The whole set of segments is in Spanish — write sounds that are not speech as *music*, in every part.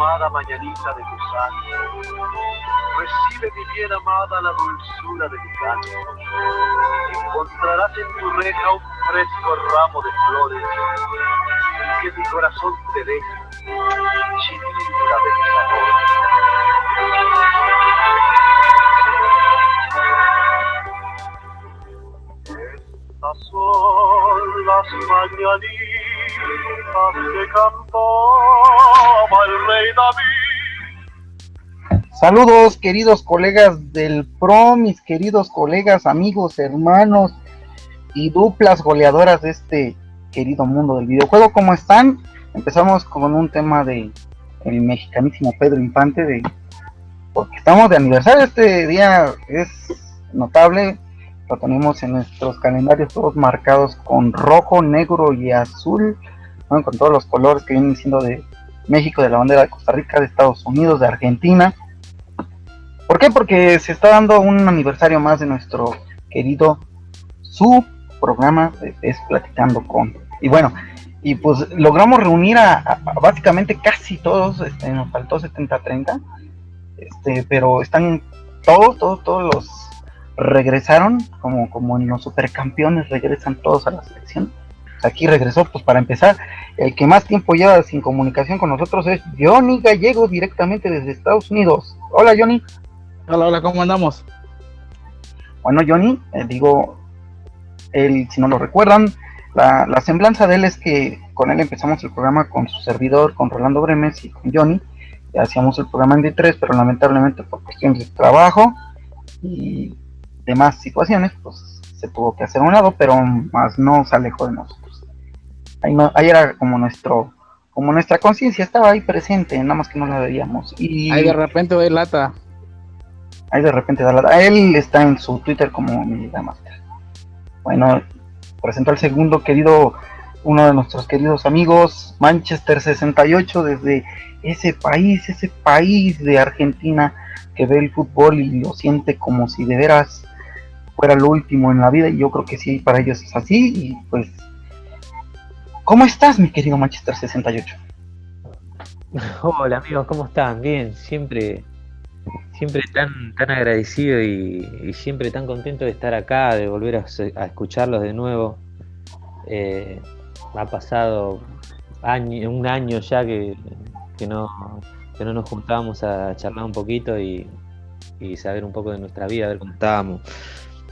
perfumada mañanita de tu sangre. Recibe mi bien amada la dulzura de mi canto. Encontrarás en tu reja un fresco ramo de flores que mi corazón te deja, chinita de mis amores. Estas son las mañanitas Saludos queridos colegas del PRO, mis queridos colegas, amigos, hermanos y duplas goleadoras de este querido mundo del videojuego. ¿Cómo están? Empezamos con un tema de el mexicanísimo Pedro Infante de porque estamos de aniversario, este día es notable, lo tenemos en nuestros calendarios todos marcados con rojo, negro y azul con todos los colores que vienen siendo de México, de la bandera de Costa Rica, de Estados Unidos, de Argentina. ¿Por qué? Porque se está dando un aniversario más de nuestro querido su programa es Platicando con. Y bueno, y pues logramos reunir a, básicamente casi todos, este, nos faltó 70-30, este, pero están todos, todos, todos los regresaron, como, como en los supercampeones regresan todos a la selección aquí regresó, pues para empezar, el que más tiempo lleva sin comunicación con nosotros es Johnny Gallego, directamente desde Estados Unidos. Hola Johnny. Hola, hola, ¿cómo andamos? Bueno, Johnny, eh, digo, él, si no lo recuerdan, la, la, semblanza de él es que con él empezamos el programa con su servidor, con Rolando Bremes y con Johnny. hacíamos el programa en D3, pero lamentablemente por cuestiones de trabajo y demás situaciones, pues se tuvo que hacer un lado, pero más no se alejó de nosotros. Ahí, no, ahí era como nuestro, como nuestra conciencia estaba ahí presente, nada más que no la veíamos. Y ahí de repente ve lata. Ahí de repente da lata. Él está en su Twitter como mi Bueno, presentó al segundo querido, uno de nuestros queridos amigos, Manchester 68, desde ese país, ese país de Argentina que ve el fútbol y lo siente como si de veras fuera lo último en la vida y yo creo que sí, para ellos es así y pues ¿Cómo estás, mi querido Manchester 68? *laughs* Hola amigos, ¿cómo están? Bien, siempre, siempre tan, tan agradecido y, siempre tan contento de estar acá, de volver a, escucharlos de nuevo. Eh, ha pasado un año ya que, no, no nos juntábamos a charlar un poquito y, saber un poco de nuestra vida, a ver cómo estábamos.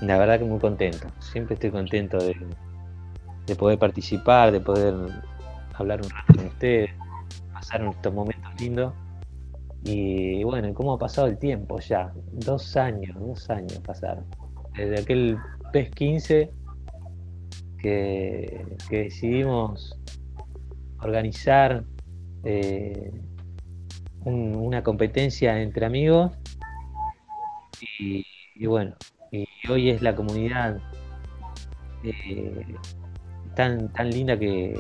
La verdad que muy contento, siempre estoy contento de, de poder participar, de poder hablar un rato con ustedes, pasar estos momentos lindos. Y bueno, ¿cómo ha pasado el tiempo ya? Dos años, dos años pasaron. Desde aquel PES 15 que, decidimos organizar eh, una competencia entre amigos. Y, bueno, y hoy es la comunidad eh, tan, tan linda que,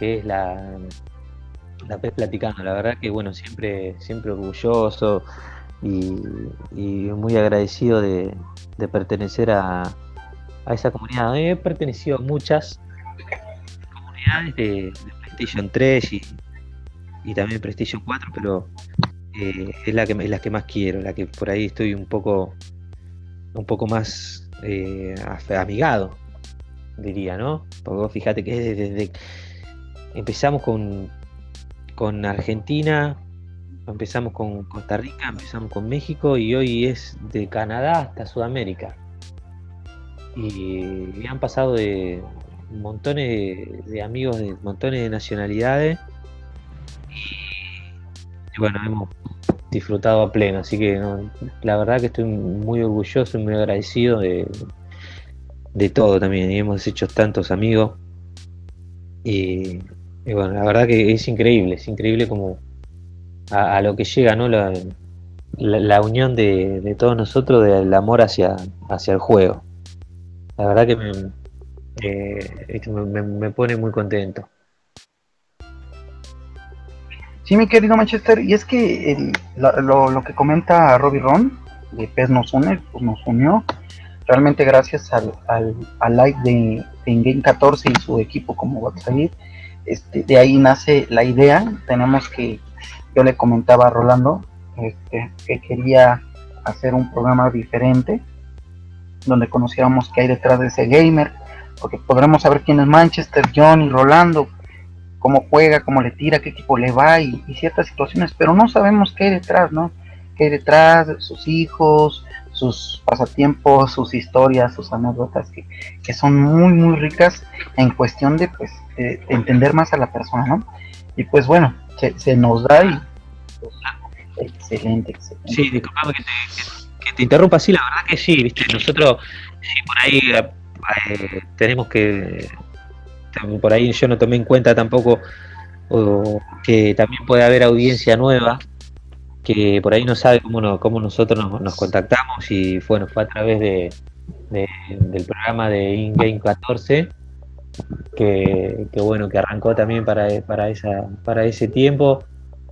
es la, la PES Platicando. La verdad que bueno, siempre, siempre orgulloso y, muy agradecido de, pertenecer a, a, esa comunidad. He pertenecido a muchas comunidades de, PlayStation 3 y, y también PlayStation 4, pero eh, es la que es la que más quiero, la que por ahí estoy un poco un poco más eh, amigado diría, ¿no? Porque fíjate que desde, empezamos con, con Argentina, empezamos con Costa Rica, empezamos con México y hoy es de Canadá hasta Sudamérica. Y, han pasado de montones de, amigos de montones de nacionalidades y, bueno, hemos disfrutado a pleno, así que la verdad que estoy muy orgulloso y muy agradecido de, de todo también, y hemos hecho tantos amigos. Y, bueno, la verdad que es increíble, es increíble como a, lo que llega, ¿no? La, la, unión de, todos nosotros del amor hacia, hacia el juego. La verdad que me, eh, me, pone muy contento. Sí, mi querido Manchester, y es que lo, lo, que comenta Robbie Ron, de PES nos une, pues nos unió, realmente gracias al, al, al like de, de 14 y su equipo como salir, este, de ahí nace la idea, tenemos que yo le comentaba a Rolando este, que quería hacer un programa diferente donde conociéramos qué hay detrás de ese gamer, porque podremos saber quién es Manchester, John y Rolando, cómo juega, cómo le tira, qué equipo le va y, ciertas situaciones, pero no sabemos qué hay detrás, ¿no? Qué hay detrás, sus hijos, sus pasatiempos, sus historias, sus anécdotas, que, que son muy, muy ricas en cuestión de, pues, de, entender más a la persona, ¿no? Y pues bueno, se, se nos da y pues, excelente, excelente. Sí, disculpame que te, que te interrumpa, sí, la verdad que sí, viste, nosotros sí, por ahí eh, tenemos que por ahí yo no tomé en cuenta tampoco que también puede haber audiencia nueva que por ahí no sabe cómo, cómo nosotros nos, contactamos y bueno, fue a través de, del programa de InGame 14 que, bueno, que arrancó también para, para, esa, para ese tiempo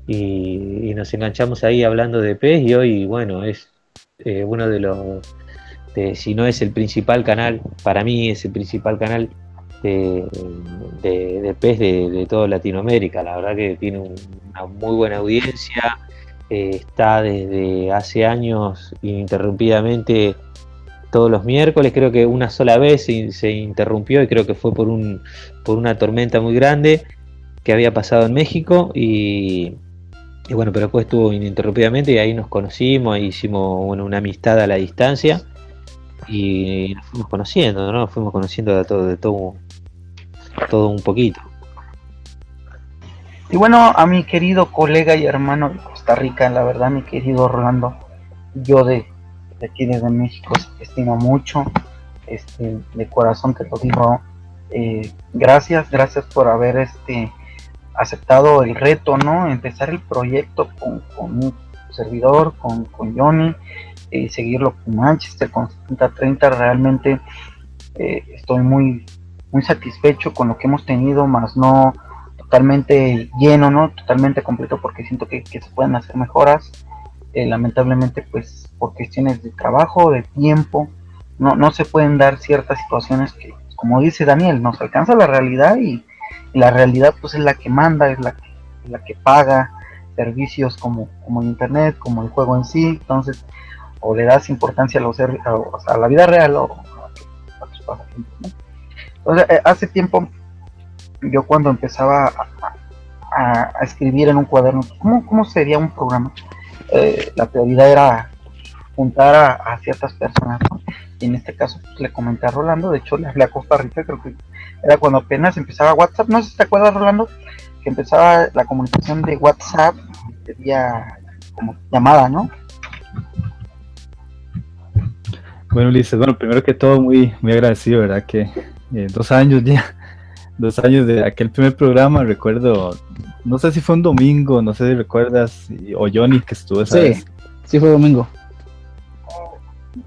y, nos enganchamos ahí hablando de PES y hoy, bueno, es eh, uno de los, si no es el principal canal, para mí es el principal canal de, de, PES de, toda Latinoamérica. La verdad que tiene una muy buena audiencia, eh, está desde hace años ininterrumpidamente todos los miércoles, creo que una sola vez se, interrumpió y creo que fue por, un, por una tormenta muy grande que había pasado en México y, bueno, pero después estuvo ininterrumpidamente y ahí nos conocimos, ahí hicimos una amistad a la distancia y nos fuimos conociendo, ¿no? Nos fuimos conociendo de todo, de todo, todo un poquito. Y bueno, a mi querido colega y hermano Rica, la verdad, mi querido Rolando, yo de, aquí desde México te estimo mucho, este, de corazón te lo digo, eh, gracias, gracias por haber este aceptado el reto, ¿no? Empezar el proyecto con, un servidor, con, con Johnny, y seguirlo con Manchester, con 70-30, realmente eh, estoy muy muy satisfecho con lo que hemos tenido, más no totalmente lleno, ¿no? Totalmente completo porque siento que, se pueden hacer mejoras. Eh, lamentablemente, pues por cuestiones de trabajo, de tiempo, no, no se pueden dar ciertas situaciones que, como dice Daniel, nos alcanza la realidad y, la realidad pues es la que manda, es la que, la que paga servicios como, como internet, como el juego en sí, entonces o le das importancia a, los, a, la vida real o a, tus ¿no? Sea, eh, hace tiempo, yo cuando empezaba a, escribir en un cuaderno, ¿cómo, cómo sería un programa? Eh, la prioridad era juntar a, ciertas personas, Y en este caso pues, le comenté a Rolando, de hecho le hablé a Costa Rica, creo que era cuando apenas empezaba WhatsApp, no sé si te acuerdas Rolando, que empezaba la comunicación de WhatsApp, sería como llamada, ¿no? Bueno, Ulises, bueno, primero que todo, muy, muy agradecido, ¿verdad? Que eh, dos años ya, dos años de aquel primer programa, recuerdo, no sé si fue un domingo, no sé si recuerdas, o Johnny que estuvo esa sí, Sí, fue domingo.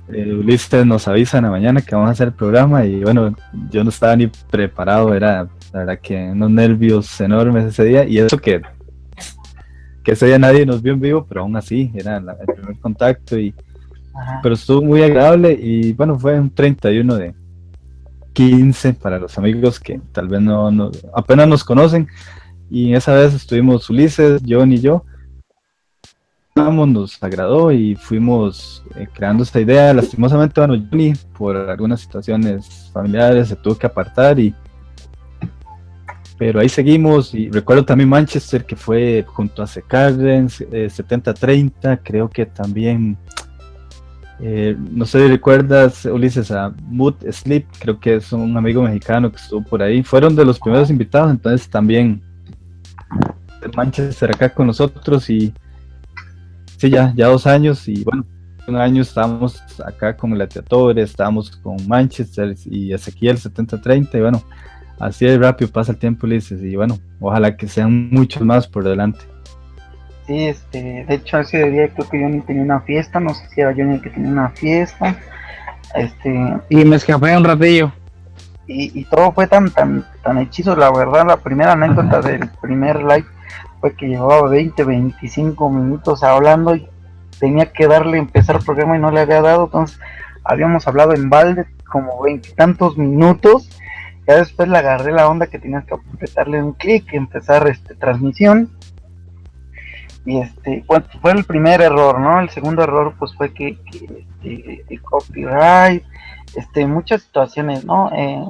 Eh, Ulises nos avisa en la mañana que vamos a hacer el programa y bueno, yo no estaba ni preparado, era la verdad que unos nervios enormes ese día y eso que, que ese día nadie nos vio en vivo, pero aún así era el primer contacto y pero estuvo muy agradable y bueno, fue un 31 de, 15 para los amigos que tal vez no, apenas nos conocen. Y esa vez estuvimos Ulises, John y yo. Nos agradó y fuimos eh, creando esta idea. Lastimosamente, bueno, Johnny, por algunas situaciones familiares, se tuvo que apartar y. Pero ahí seguimos. Y recuerdo también Manchester, que fue junto a Secarden, eh, 70-30. Creo que también eh, no sé si recuerdas, Ulises, a Mood Sleep, creo que es un amigo mexicano que estuvo por ahí. Fueron de los primeros invitados, entonces también de Manchester acá con nosotros y sí, ya, ya dos años y bueno, un año estábamos acá con Gladiatores, estábamos con Manchester y Ezequiel 7030 y bueno, así de rápido pasa el tiempo, Ulises, y bueno, ojalá que sean muchos más por delante. Sí, este, de hecho ese día creo que Johnny tenía una fiesta, no sé si era Johnny el que tenía una fiesta. Este, y me escapé un ratillo. Y, todo fue tan, tan, tan hechizo, la verdad, la primera anécdota del primer live fue que llevaba 20, 25 minutos hablando y tenía que darle empezar el programa y no le había dado, entonces habíamos hablado en balde como veintitantos minutos, ya después le agarré la onda que tenías que apretarle un clic, empezar este transmisión y este bueno, fue el primer error no el segundo error pues fue que, que este, el copyright este muchas situaciones no eh,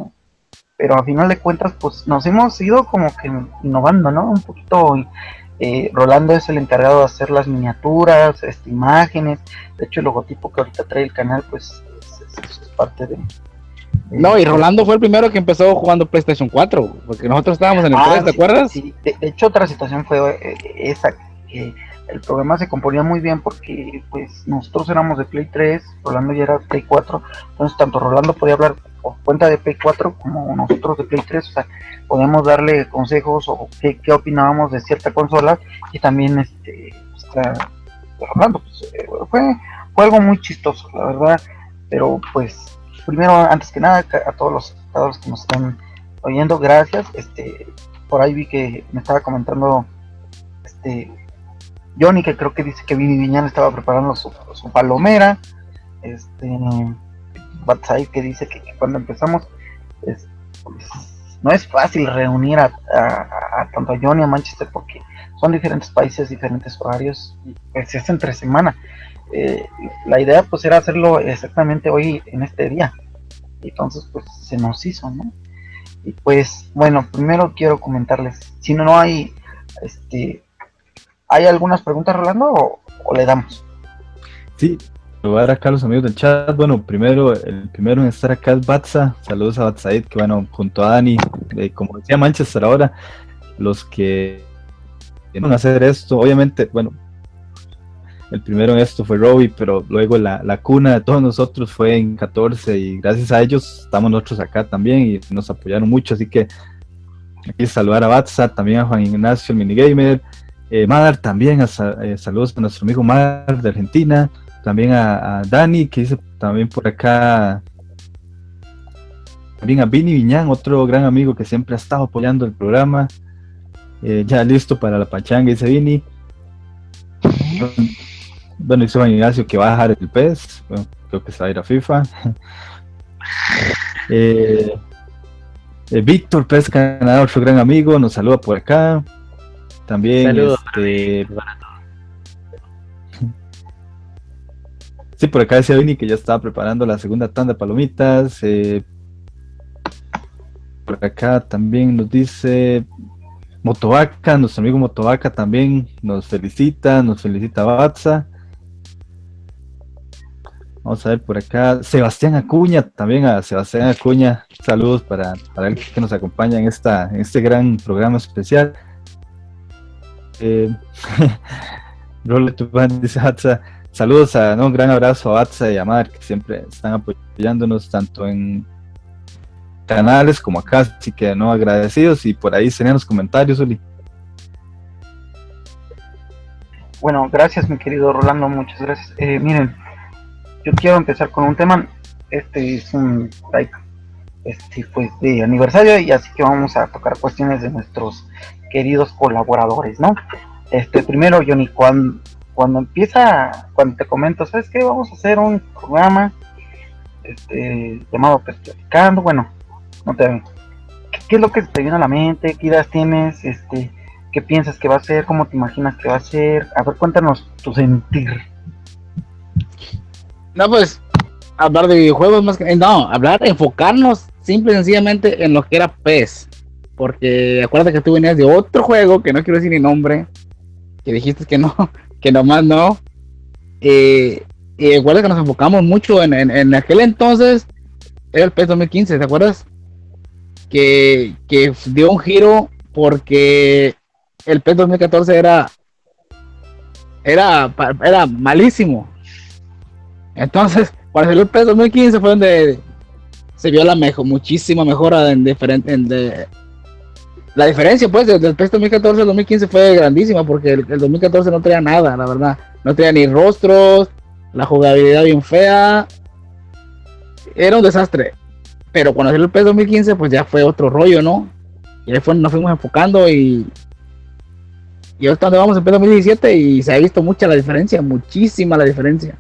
pero a final de cuentas pues nos hemos ido como que innovando no un poquito eh, Rolando es el encargado de hacer las miniaturas este, imágenes. De hecho el logotipo que ahorita trae el canal pues es, parte de No, y Rolando fue el primero que empezó jugando PlayStation 4, porque nosotros estábamos en el 3, ¿te Ah, sí, acuerdas? Sí, de, de hecho otra situación fue eh, esa, que el programa se componía muy bien porque pues nosotros éramos de Play 3, Rolando ya era Play 4, entonces tanto Rolando podía hablar por cuenta de Play 4 como nosotros de Play 3, o sea, podíamos darle consejos o qué, qué opinábamos de cierta consola y también este pues, Rolando, pues, eh, fue, fue algo muy chistoso, la verdad, pero pues primero, antes que nada, a todos los espectadores que nos están oyendo, gracias. Este, por ahí vi que me estaba comentando este Johnny, que creo que dice que Vini Viñán estaba preparando su, palomera. Este Batsai que dice que, cuando empezamos es, pues, no es fácil reunir a, tanto a Johnny a Manchester porque son diferentes países, diferentes horarios, y pues hace entre semana. Eh, la idea pues era hacerlo exactamente hoy en este día. Entonces pues se nos hizo, ¿no? Y pues bueno, primero quiero comentarles, si no, no hay, este, ¿hay algunas preguntas Rolando o, le damos? Sí, lo voy a dar acá a los amigos del chat. Bueno, primero, el primero en estar acá es Batsa. Saludos a Batsaid, que bueno, junto a Dani, como decía Manchester ahora, los que van a hacer esto, obviamente, bueno, el primero en esto fue Robbie, pero luego la, la cuna de todos nosotros fue en 14 y gracias a ellos estamos nosotros acá también y nos apoyaron mucho, así que aquí saludar a Batsa, también a Juan Ignacio, el minigamer, eh, Madar también, eh, saludos a nuestro amigo Madar de Argentina, también a, Dani, que dice también por acá, también a Vini Viñán, otro gran amigo que siempre ha estado apoyando el programa, eh, ya listo para la pachanga, dice Vini. Bueno, dice Juan Ignacio que va a dejar el PES, bueno, creo que se va a ir a FIFA. *laughs* Víctor Pérez Canadá, otro gran amigo, nos saluda por acá. También, Saludos este, *laughs* Sí, por acá decía Vini que ya estaba preparando la segunda tanda de palomitas. eh, por acá también nos dice Motovaca, nuestro amigo Motovaca también nos felicita, nos felicita Batza. Vamos a ver por acá, Sebastián Acuña, también a Sebastián Acuña, saludos para, para él que nos acompaña en, esta, en este gran programa especial. Eh, *laughs* saludos a un gran abrazo a Batza y a Mar que siempre están apoyándonos tanto en canales como acá, así que no agradecidos y por ahí serían los comentarios, Uli. Bueno, gracias mi querido Rolando, muchas gracias. Eh, miren, yo quiero empezar con un tema, este es un like, este pues de aniversario y así que vamos a tocar cuestiones de nuestros queridos colaboradores, ¿no? Este primero Johnny, cuando, cuando empieza, cuando te comento, ¿sabes qué? Vamos a hacer un programa este llamado pues, Platicando, bueno, no te ¿qué, qué es lo que te viene a la mente? ¿Qué ideas tienes? Este, ¿qué piensas que va a ser? ¿Cómo te imaginas que va a ser? A ver, cuéntanos tu sentir. No, pues, hablar de videojuegos más que. No, hablar, enfocarnos simple y sencillamente en lo que era PES. Porque acuérdate que tú venías de otro juego, que no quiero decir ni nombre, que dijiste que no, *laughs* que nomás no. Eh, y recuerda que nos enfocamos mucho en, en, en aquel entonces, era el PES 2015, ¿te acuerdas? Que, que dio un giro porque el PES 2014 era, era, era malísimo. Entonces, cuando salió el PES 2015 fue donde se vio la mejor, muchísima mejora en diferente, la diferencia pues desde el PES 2014 al 2015 fue grandísima porque el, el 2014 no traía nada, la verdad, no traía ni rostros, la jugabilidad bien fea, era un desastre. Pero cuando salió el PES 2015 pues ya fue otro rollo, ¿no? Y ahí nos fuimos enfocando y y ahorita donde vamos en PES 2017 y se ha visto mucha la diferencia, muchísima la diferencia.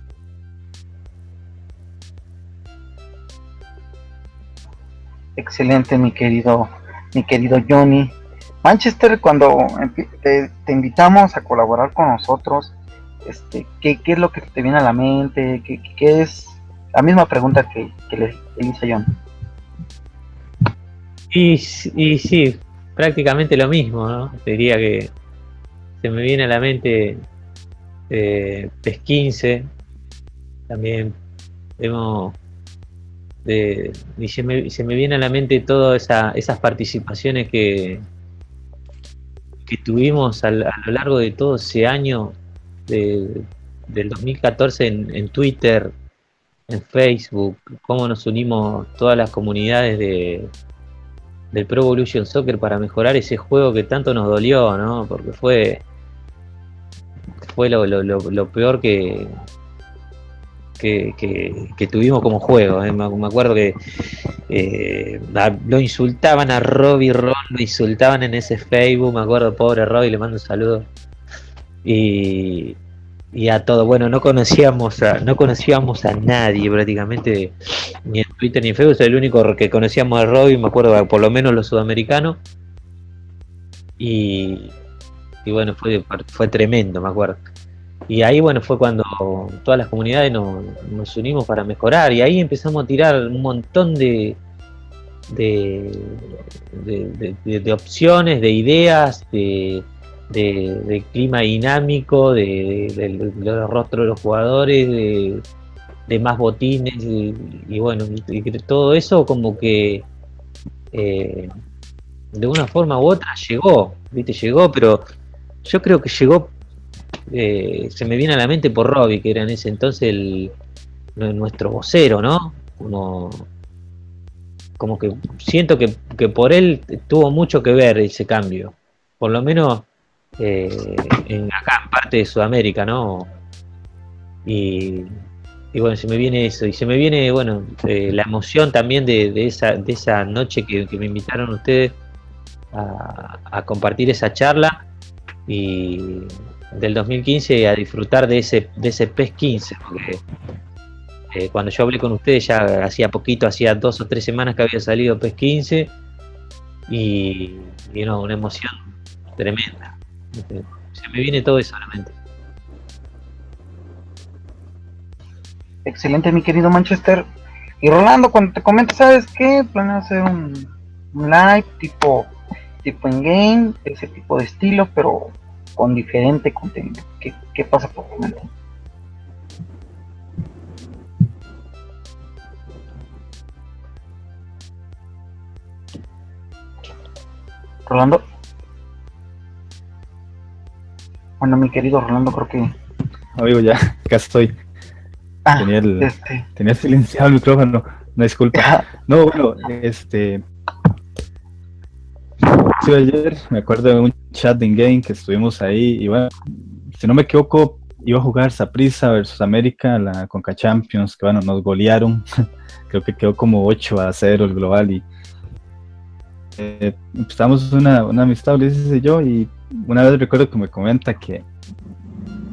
Excelente, mi querido, mi querido Johnny. Manchester, cuando te, invitamos a colaborar con nosotros, este, ¿qué, qué es lo que te viene a la mente? ¿Qué, qué- es? La misma pregunta que, que le, hice a John. Y, y sí, prácticamente lo mismo, ¿no? Diría que se me viene a la mente eh, PES 15, también hemos de- y se me, se viene a la mente todas esa- esas participaciones que, tuvimos a, lo largo de todo ese año de- del 2014 en, Twitter, en Facebook, cómo nos unimos todas las comunidades de, del Pro Evolution Soccer para mejorar ese juego que tanto nos dolió, ¿no? Porque fue fue lo peor que, que, que- tuvimos como juego. ¿eh? Me, acuerdo que eh, lo insultaban a Robbie Ron, lo insultaban en ese Facebook, me acuerdo, pobre Robbie, le mando un saludo. Y, y a todo, bueno, no conocíamos a, no conocíamos a nadie prácticamente, ni en Twitter ni en Facebook, el único que conocíamos a Robbie, me acuerdo, por lo menos los sudamericanos. Y, y bueno, fue, fue tremendo, me acuerdo. Y ahí, bueno, fue cuando todas las comunidades nos, unimos para mejorar. Y ahí empezamos a tirar un montón de, de, de, de- opciones, de ideas, de, clima dinámico, de, los rostros de los jugadores, de, más botines. Y, bueno, y todo eso como que eh, de una forma u otra llegó, ¿viste? Llegó, pero yo creo que llegó eh, se me viene a la mente por Robbie, que era en ese entonces el, nu- nuestro vocero, ¿no? Como, que siento que, que por él tuvo mucho que ver ese cambio, por lo menos eh, en, acá en parte de Sudamérica, ¿no? Y, bueno, se me viene eso, y se me viene, bueno, eh, la emoción también de, esa, de esa noche que, me invitaron ustedes a compartir esa charla y del 2015 a disfrutar de ese de ese PES 15 porque eh, cuando yo hablé con ustedes ya hacía poquito, hacía dos o tres semanas que había salido PES 15 y, y no, una emoción tremenda. Se me viene todo eso a la mente. Excelente, mi querido Manchester. Y Rolando, cuando te comento, ¿sabes qué? Planeo hacer un, un live tipo, tipo en game, ese tipo de estilo, pero con diferente contenido. ¿Qué, qué pasa por tu mente? Rolando. Bueno, mi querido Rolando, creo que. Amigo, ya, *laughs* acá estoy. Ah, Tenía, el, este. tenía silenciado el micrófono. *laughs* No, disculpa. No, bueno, este. Sí, ayer me acuerdo de un chat de in-game que estuvimos ahí y bueno, si no me equivoco, iba a jugar Saprissa versus América, la Conca Champions, que bueno, nos golearon. *laughs* Creo que quedó como 8 a 0 el global y eh, empezamos una, una amistad, Ulises y yo, y una vez recuerdo que me comenta que,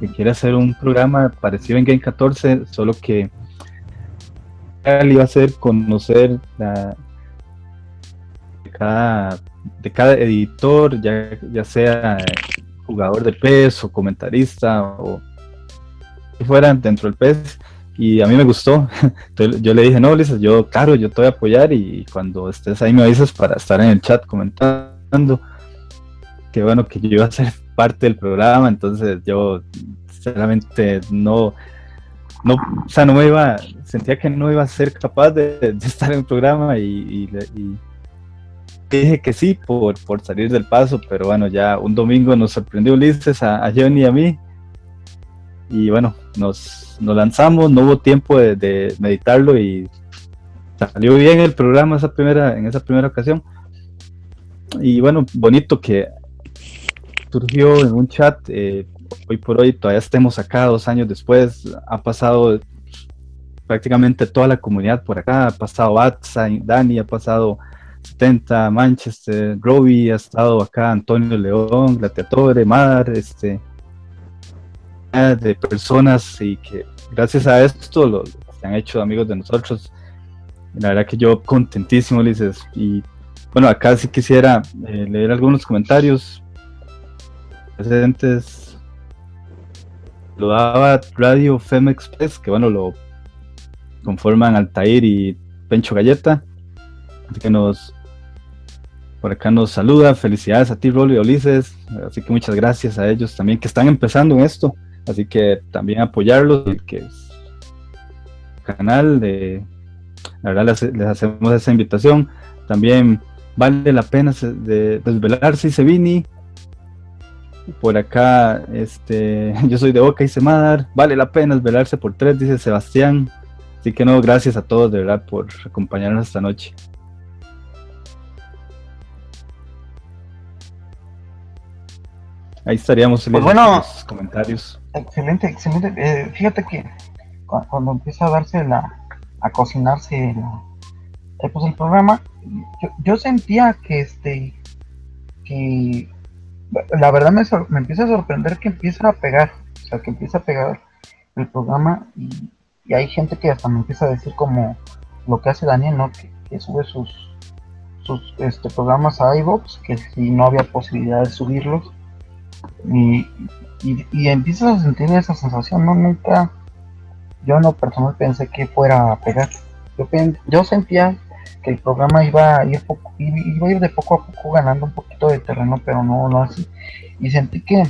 que quiere hacer un programa parecido en Game 14, solo que él iba a hacer conocer la, cada, de cada editor, ya, ya sea jugador de PES o comentarista o fueran dentro del PES. Y a mí me gustó. *laughs* Yo le dije, no, Lisa, yo, claro, yo te voy a apoyar y cuando estés ahí me avisas para estar en el chat comentando. Que bueno, que yo iba a ser *laughs* parte del programa, entonces yo sinceramente no, no, o sea, no me iba, sentía que no iba a ser capaz de, estar en el programa y, dije que sí por, por salir del paso, pero bueno, ya un domingo nos sorprendió Ulises, a, a Johnny y a mí, y bueno, nos, nos lanzamos, no hubo tiempo de, de, meditarlo y salió bien el programa esa primera, en esa primera ocasión. Y bueno, bonito que surgió en un chat, eh, hoy por hoy todavía estemos acá dos años después, ha pasado prácticamente toda la comunidad por acá, ha pasado Atsa, Dani, ha pasado 70, Manchester, Robbie, ha estado acá Antonio León, Gladiatore, Mar, este, de personas y que gracias a esto lo, se han hecho amigos de nosotros. La verdad que yo contentísimo, Ulises, y Bueno, acá sí quisiera eh, leer algunos comentarios presentes. Lo daba Radio Fem Express, que bueno, lo conforman Altair y Pencho Galleta. Así que nos por acá nos saluda. Felicidades a ti, Rolly y Ulises. Así que muchas gracias a ellos también que están empezando en esto. Así que también apoyarlos, que es canal de la verdad les, hacemos esa invitación. También vale la pena se- de desvelarse, dice Vini. Por acá, este, *laughs* yo soy de Boca, dice Madar. Vale la pena desvelarse por tres, dice Sebastián. Así que no, gracias a todos de verdad por acompañarnos esta noche. Ahí estaríamos Pues bueno. los comentarios. Excelente, excelente. Eh, fíjate que cu- cuando empieza a darse la, a cocinarse la- eh, pues el programa, yo, yo sentía que este, que la verdad me, me empieza a sorprender que empieza a pegar, o sea, que empieza a pegar el programa y, y hay gente que hasta me empieza a decir como lo que hace Daniel, ¿no? Que, que sube sus, sus este, programas a iVoox, que si no había posibilidad de subirlos. Y, y, empiezas a sentir esa sensación, ¿no? Nunca, yo en lo personal pensé que fuera a pegar. Yo, yo sentía que el programa iba a ir poco, iba a ir de poco a poco ganando un poquito de terreno, pero no, no así. Y sentí que,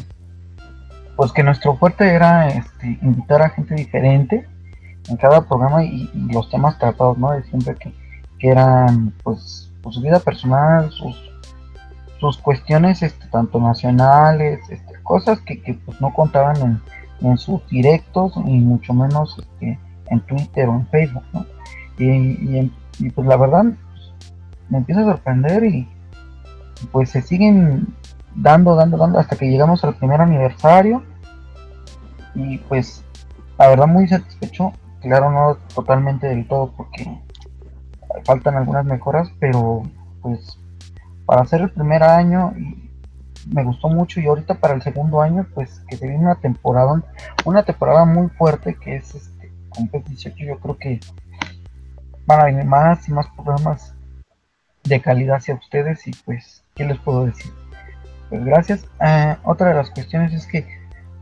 pues que nuestro fuerte era este, invitar a gente diferente en cada programa y, los temas tratados, ¿no? De siempre que, que eran, pues, su vida personal, sus sus cuestiones este, tanto nacionales, este, cosas que, que, pues no contaban en, en sus directos y mucho menos este, en Twitter o en Facebook. Y, pues la verdad me empieza a sorprender y, pues se siguen dando, dando, dando hasta que llegamos al primer aniversario y pues la verdad muy satisfecho, claro no totalmente del todo porque faltan algunas mejoras, pero pues para hacer el primer año me gustó mucho y ahorita para el segundo año pues que se viene una temporada una temporada muy fuerte que es este con PES 18 yo creo que van a venir más y más programas de calidad hacia ustedes y pues qué les puedo decir pues gracias. Ah, otra de las cuestiones es que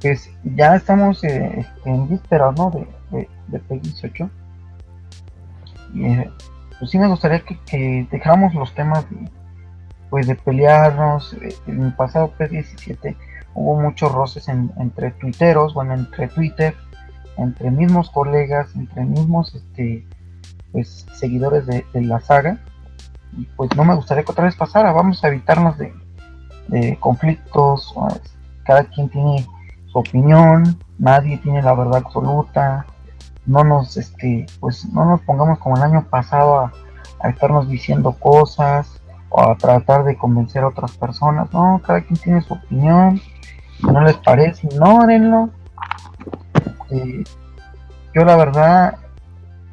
pues ya estamos eh, este, en vísperas ¿no? de, de, de PES 18 y eh, pues sí me gustaría que, que dejáramos los temas pues de pelearnos. eh, En el pasado P17 hubo muchos roces en- entre tuiteros, bueno, entre Twitter, entre mismos colegas, entre mismos este, pues, seguidores de, la saga. Y pues no me gustaría que otra vez pasara. Vamos a evitarnos de, conflictos. o, es- Cada quien tiene su opinión, nadie tiene la verdad absoluta. No nos, este, pues, no nos pongamos como el año pasado a, a estarnos diciendo cosas o a tratar de convencer a otras personas. No, cada quien tiene su opinión. Si no les parece, ignórenlo. Eh, yo la verdad,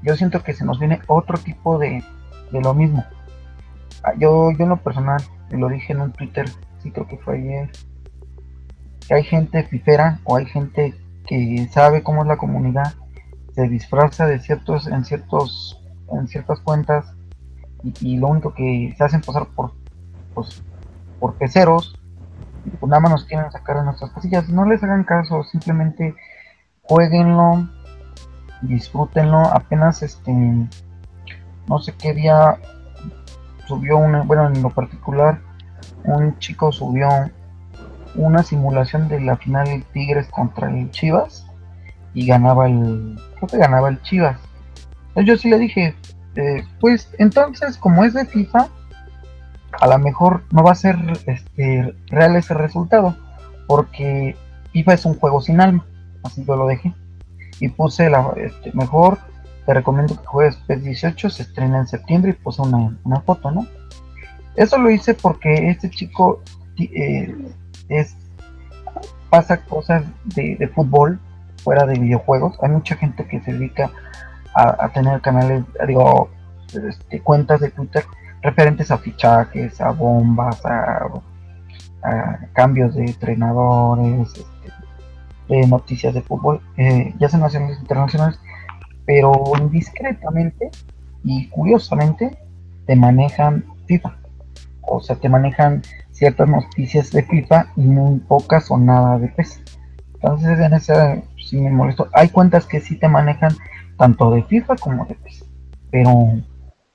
yo siento que se nos viene otro tipo de, de lo mismo. Ah, Yo, yo en lo personal, lo dije en un Twitter, sí creo que fue ayer, que hay gente fifera o hay gente que sabe cómo es la comunidad, se disfraza de ciertos, en ciertos, en ciertas cuentas y, lo único que se hacen pasar por pues, por peceros pues nada más nos quieren sacar de nuestras casillas. No les hagan caso simplemente jueguenlo disfrútenlo. Apenas este no sé qué día subió una bueno en lo particular un chico subió una simulación de la final Tigres contra el Chivas y ganaba el creo que ganaba el Chivas. Yo sí le dije eh, pues entonces como es de FIFA a lo mejor no va a ser este real ese resultado porque FIFA es un juego sin alma así yo lo dejé. Y puse la este, mejor te recomiendo que juegues PES 18 se estrena en septiembre y puse una, una foto no eso lo hice porque este chico eh, es pasa cosas de fútbol fuera de videojuegos. Hay mucha gente que se dedica a, tener canales digo este, cuentas de Twitter referentes a fichajes, a bombas, a, cambios de entrenadores, este, de noticias de fútbol, eh, ya sean nacionales internacionales, pero indiscretamente y curiosamente te manejan FIFA. o sea, te manejan ciertas noticias de FIFA y muy pocas o nada de PES. Entonces en esa sí me molesto. Hay cuentas que sí te manejan tanto de FIFA como de PES, pero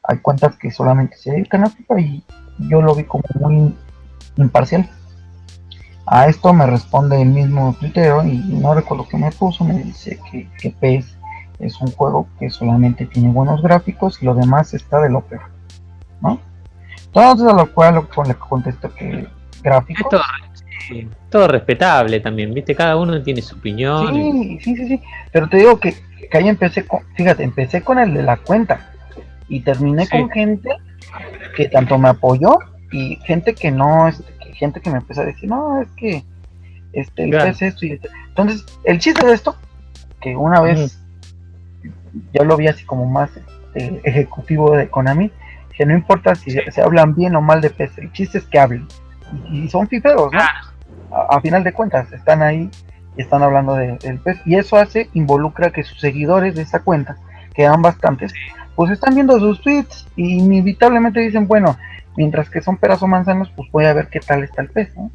hay cuentas que solamente se dedican a FIFA y yo lo vi como muy imparcial. A esto me responde el mismo Twitter y no recuerdo que me puso, me dice que, que PES es un juego que solamente tiene buenos gráficos y lo demás está de lo peor, ¿no? Entonces a lo cual le contesto que gráficos... Todo, sí, todo respetable también, ¿viste? Cada uno tiene su opinión. Sí, sí, sí, sí, pero te digo que, que ahí empecé con, fíjate, empecé con el de la cuenta y terminé Sí. con gente que tanto me apoyó y gente que no, este, que gente que me empezó a decir, no, es que este, el Claro. es esto y esto. Entonces, el chiste de esto, que una vez yo lo vi así como más este, ejecutivo de Konami, que no importa si se, hablan bien o mal de PES, el chiste es que hablen. Y, y son fiferos, ¿no? A, a final de cuentas, están ahí y están hablando de- del PES. Y eso hace, involucra que sus seguidores de esa cuenta, que eran bastantes, pues están viendo sus tweets y inevitablemente dicen, bueno, mientras que son peras o manzanos, pues voy a ver qué tal está el PES, ¿no?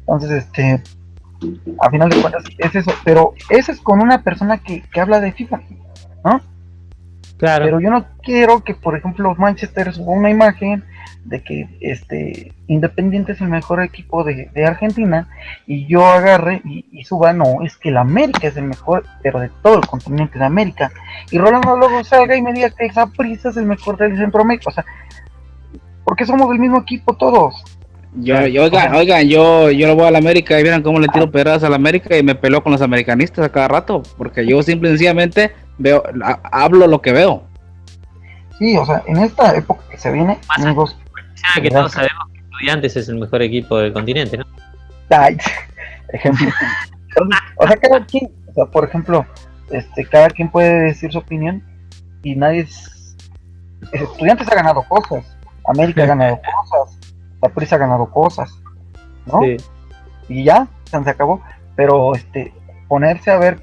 Entonces, este, a final de cuentas es eso, pero eso es con una persona que, que habla de FIFA, Claro. pero yo no quiero que, por ejemplo, Manchester suba una imagen de que este Independiente es el mejor equipo de, de Argentina y yo agarre y, y suba, no, es que el América es el mejor, pero de todo el continente de América. Y Rolando luego salga y me diga que esa prisa es el mejor del Centroamérica, o sea, porque somos del mismo equipo todos. Yo, yo, oigan, oigan, yo, yo lo voy a la América y vieran cómo le tiro pedradas a la América y me peleo con los americanistas a cada rato, porque yo simple y sencillamente veo, ha- hablo lo que veo. Sí, o sea, en esta época que se viene, Pasa. amigos, Ya que todos sabemos que Estudiantes es el mejor equipo del continente, ¿no? Ay, *laughs* ejemplo. O sea, cada quien, o sea, por ejemplo, este, cada quien puede decir su opinión y nadie es... Estudiantes ha ganado cosas, América ha ganado cosas, la Prisa ha ganado cosas, ¿no? Sí. Y ya, se acabó. Pero este, ponerse a ver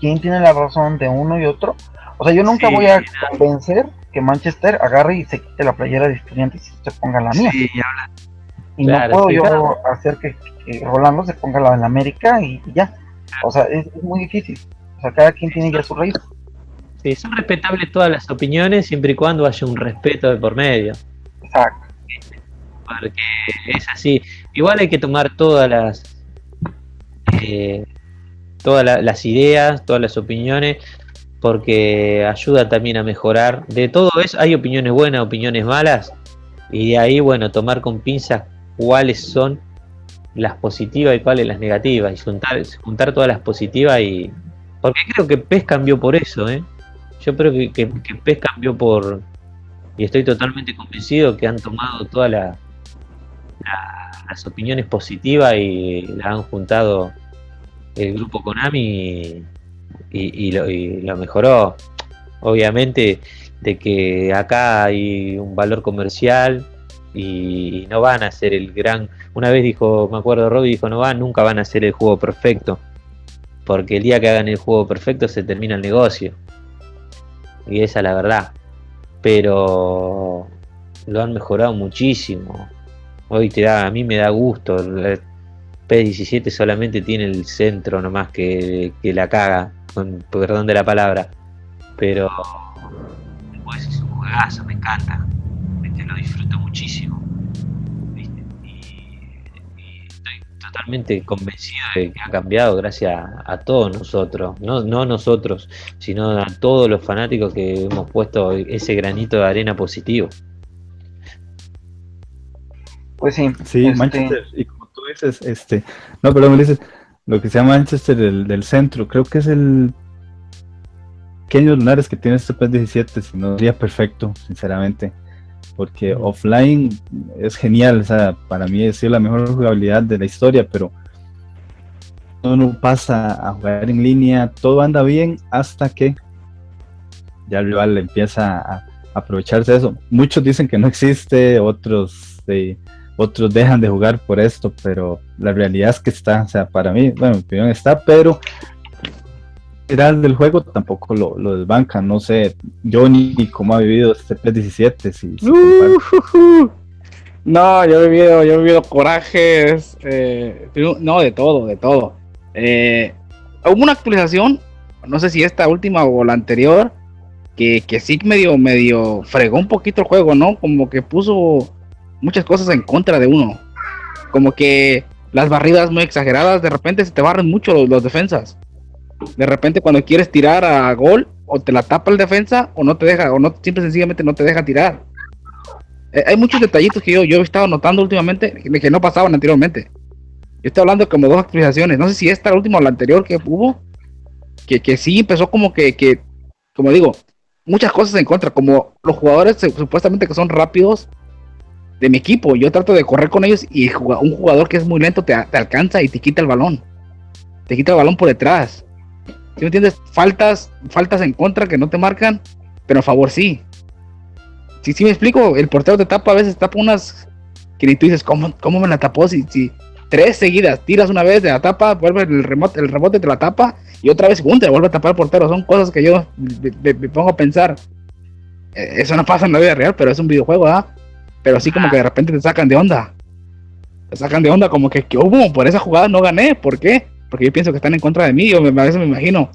quién tiene la razón de uno y otro. O sea, yo nunca Sí, voy a convencer que Manchester agarre y se quite la playera de estudiantes y se ponga la mía. Sí, Y Claro, no puedo sí, yo claro. hacer que, que Rolando se ponga la de la América y, y ya. O sea, es, es muy difícil. O sea, cada quien tiene ya su raíz. Sí, son respetables todas las opiniones siempre y cuando haya un respeto de por medio. Exacto. Porque es así. Igual hay que tomar todas las eh, todas la- las ideas, todas las opiniones, porque ayuda también a mejorar. De todo eso hay opiniones buenas, opiniones malas, y de ahí, bueno, tomar con pinzas cuáles son las positivas y cuáles las negativas, y juntar, juntar todas las positivas y... Porque creo que PES cambió por eso, ¿eh? Yo creo que, que, que PES cambió por... Y estoy totalmente convencido que han tomado todas la- la- las opiniones positivas y las han juntado el grupo Konami y- y lo, y lo mejoró. Obviamente de que acá hay un valor comercial y no van a ser el gran... Una vez dijo, me acuerdo, Robbie dijo, no van, nunca van a ser el juego perfecto. Porque el día que hagan el juego perfecto se termina el negocio. Y esa es la verdad. Pero lo han mejorado muchísimo. Hoy te da, a mí me da gusto. El P17 solamente tiene el centro nomás que, que la caga, con perdón de la palabra. Pero después es un juegazo, me encanta. ¿viste? Lo disfruto muchísimo. ¿viste? Y, y estoy totalmente convencido de que ha cambiado gracias a, a todos nosotros. No, no nosotros, sino a todos los fanáticos que hemos puesto ese granito de arena positivo. Pues sí. Sí, este, Manchester, y como tú dices, este, no, perdón, me dices, lo que se llama Manchester del, del centro, creo que es el pequeños lunares que tiene este PS17, si no sería perfecto, sinceramente, porque offline es genial, o sea, para mí sido la mejor jugabilidad de la historia, pero uno pasa a jugar en línea, todo anda bien hasta que ya el rival empieza a aprovecharse de eso. Muchos dicen que no existe, otros eh, otros dejan de jugar por esto, pero la realidad es que está, o sea, para mí, bueno, mi opinión está, pero general del juego tampoco lo, lo desbanca, no sé, Johnny cómo ha vivido este P17, si, si comparte. No, yo he vivido, yo he vivido corajes, eh, no, de todo, de todo. Eh, hubo una actualización, no sé si esta última o la anterior, que, que sí medio, medio fregó un poquito el juego, ¿no? Como que puso muchas cosas en contra de uno. Como que las barridas muy exageradas, de repente se te barren mucho los, defensas. De repente cuando quieres tirar a gol, o te la tapa el defensa, o no te deja, o no, simple sencillamente no te deja tirar. Eh, hay muchos detallitos que yo, yo he estado notando últimamente que, que no pasaban anteriormente. Yo estoy hablando como dos actualizaciones. No sé si esta última o la anterior que hubo. Que, que sí empezó como que, que, como digo, muchas cosas en contra. Como los jugadores supuestamente que son rápidos de mi equipo. Yo trato de correr con ellos y un jugador que es muy lento te, te alcanza y te quita el balón. Te quita el balón por detrás. ¿Sí me entiendes? Faltas, faltas en contra que no te marcan, pero a favor sí. Sí, sí me explico. El portero te tapa, a veces tapa unas que tú dices, ¿cómo, cómo me la tapó? Si, si tres seguidas, tiras una vez de la tapa, vuelve el rebote, el rebote te la tapa y otra vez te vuelve a tapar el portero. Son cosas que yo me, pongo a pensar. Eh, Eso no pasa en la vida real, pero es un videojuego, ¿ah? Pero así como que de repente te sacan de onda. Te sacan de onda como que, ¿qué hubo? Por esa jugada no gané. ¿Por qué? Porque yo pienso que están en contra de mí. Yo me- a veces me imagino.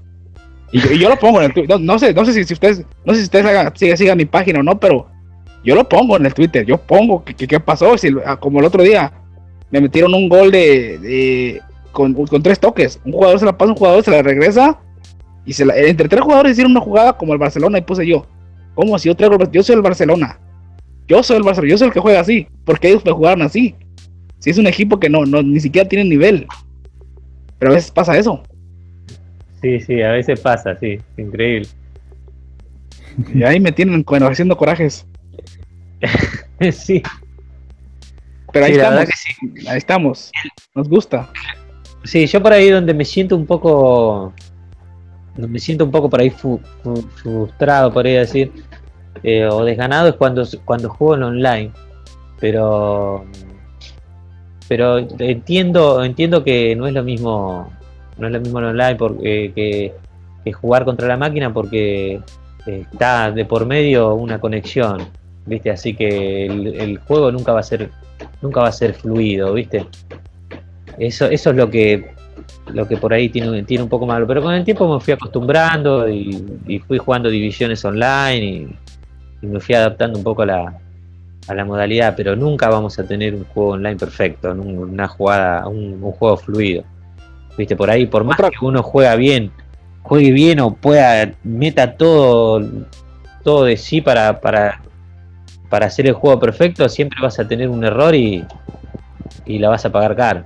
Y yo, y yo lo pongo en el Twitter. No, no sé, no sé si, si ustedes, no sé si ustedes hagan- sigan, sigan mi página o no, pero yo lo pongo en el Twitter. Yo pongo que, que- qué pasó. Si, ah, como el otro día me metieron un gol de, de- con, con tres toques. Un jugador se la pasa, un jugador se la regresa. Y se la- entre tres jugadores hicieron una jugada como el Barcelona y puse yo. ¿Cómo? Si yo traigo yo soy el Barcelona. Yo soy el Barcelona, yo soy el que juega así. Porque ellos me jugaron así. Si es un equipo que no, no ni siquiera tiene nivel. Pero a veces pasa eso. Sí, sí, a veces pasa, sí, increíble. Y ahí me tienen con- haciendo corajes. *laughs* sí, Pero ahí sí, la estamos. verdad que sí. Ahí estamos. Nos gusta. Sí, yo por ahí donde me siento un poco, donde me siento un poco por ahí fu- fu- frustrado, podría decir, eh, o desganado es cuando, cuando juego en online. Pero, pero entiendo, entiendo que no es lo mismo, no es lo mismo en online porque, que, que jugar contra la máquina porque eh, está de por medio una conexión, viste, así que el, el juego nunca va a ser, nunca va a ser fluido, viste. Eso, eso es lo que lo que por ahí tiene, tiene un poco malo. Pero con el tiempo me fui acostumbrando y, y fui jugando divisiones online y, y me fui adaptando un poco a la, a la modalidad. Pero nunca vamos a tener un juego online perfecto, un- una jugada, un, un juego fluido. Viste, por ahí, por más Otra- que uno juega bien, juegue bien o pueda, meta todo, todo de sí para, para, para hacer el juego perfecto, siempre vas a tener un error y, y la vas a pagar caro.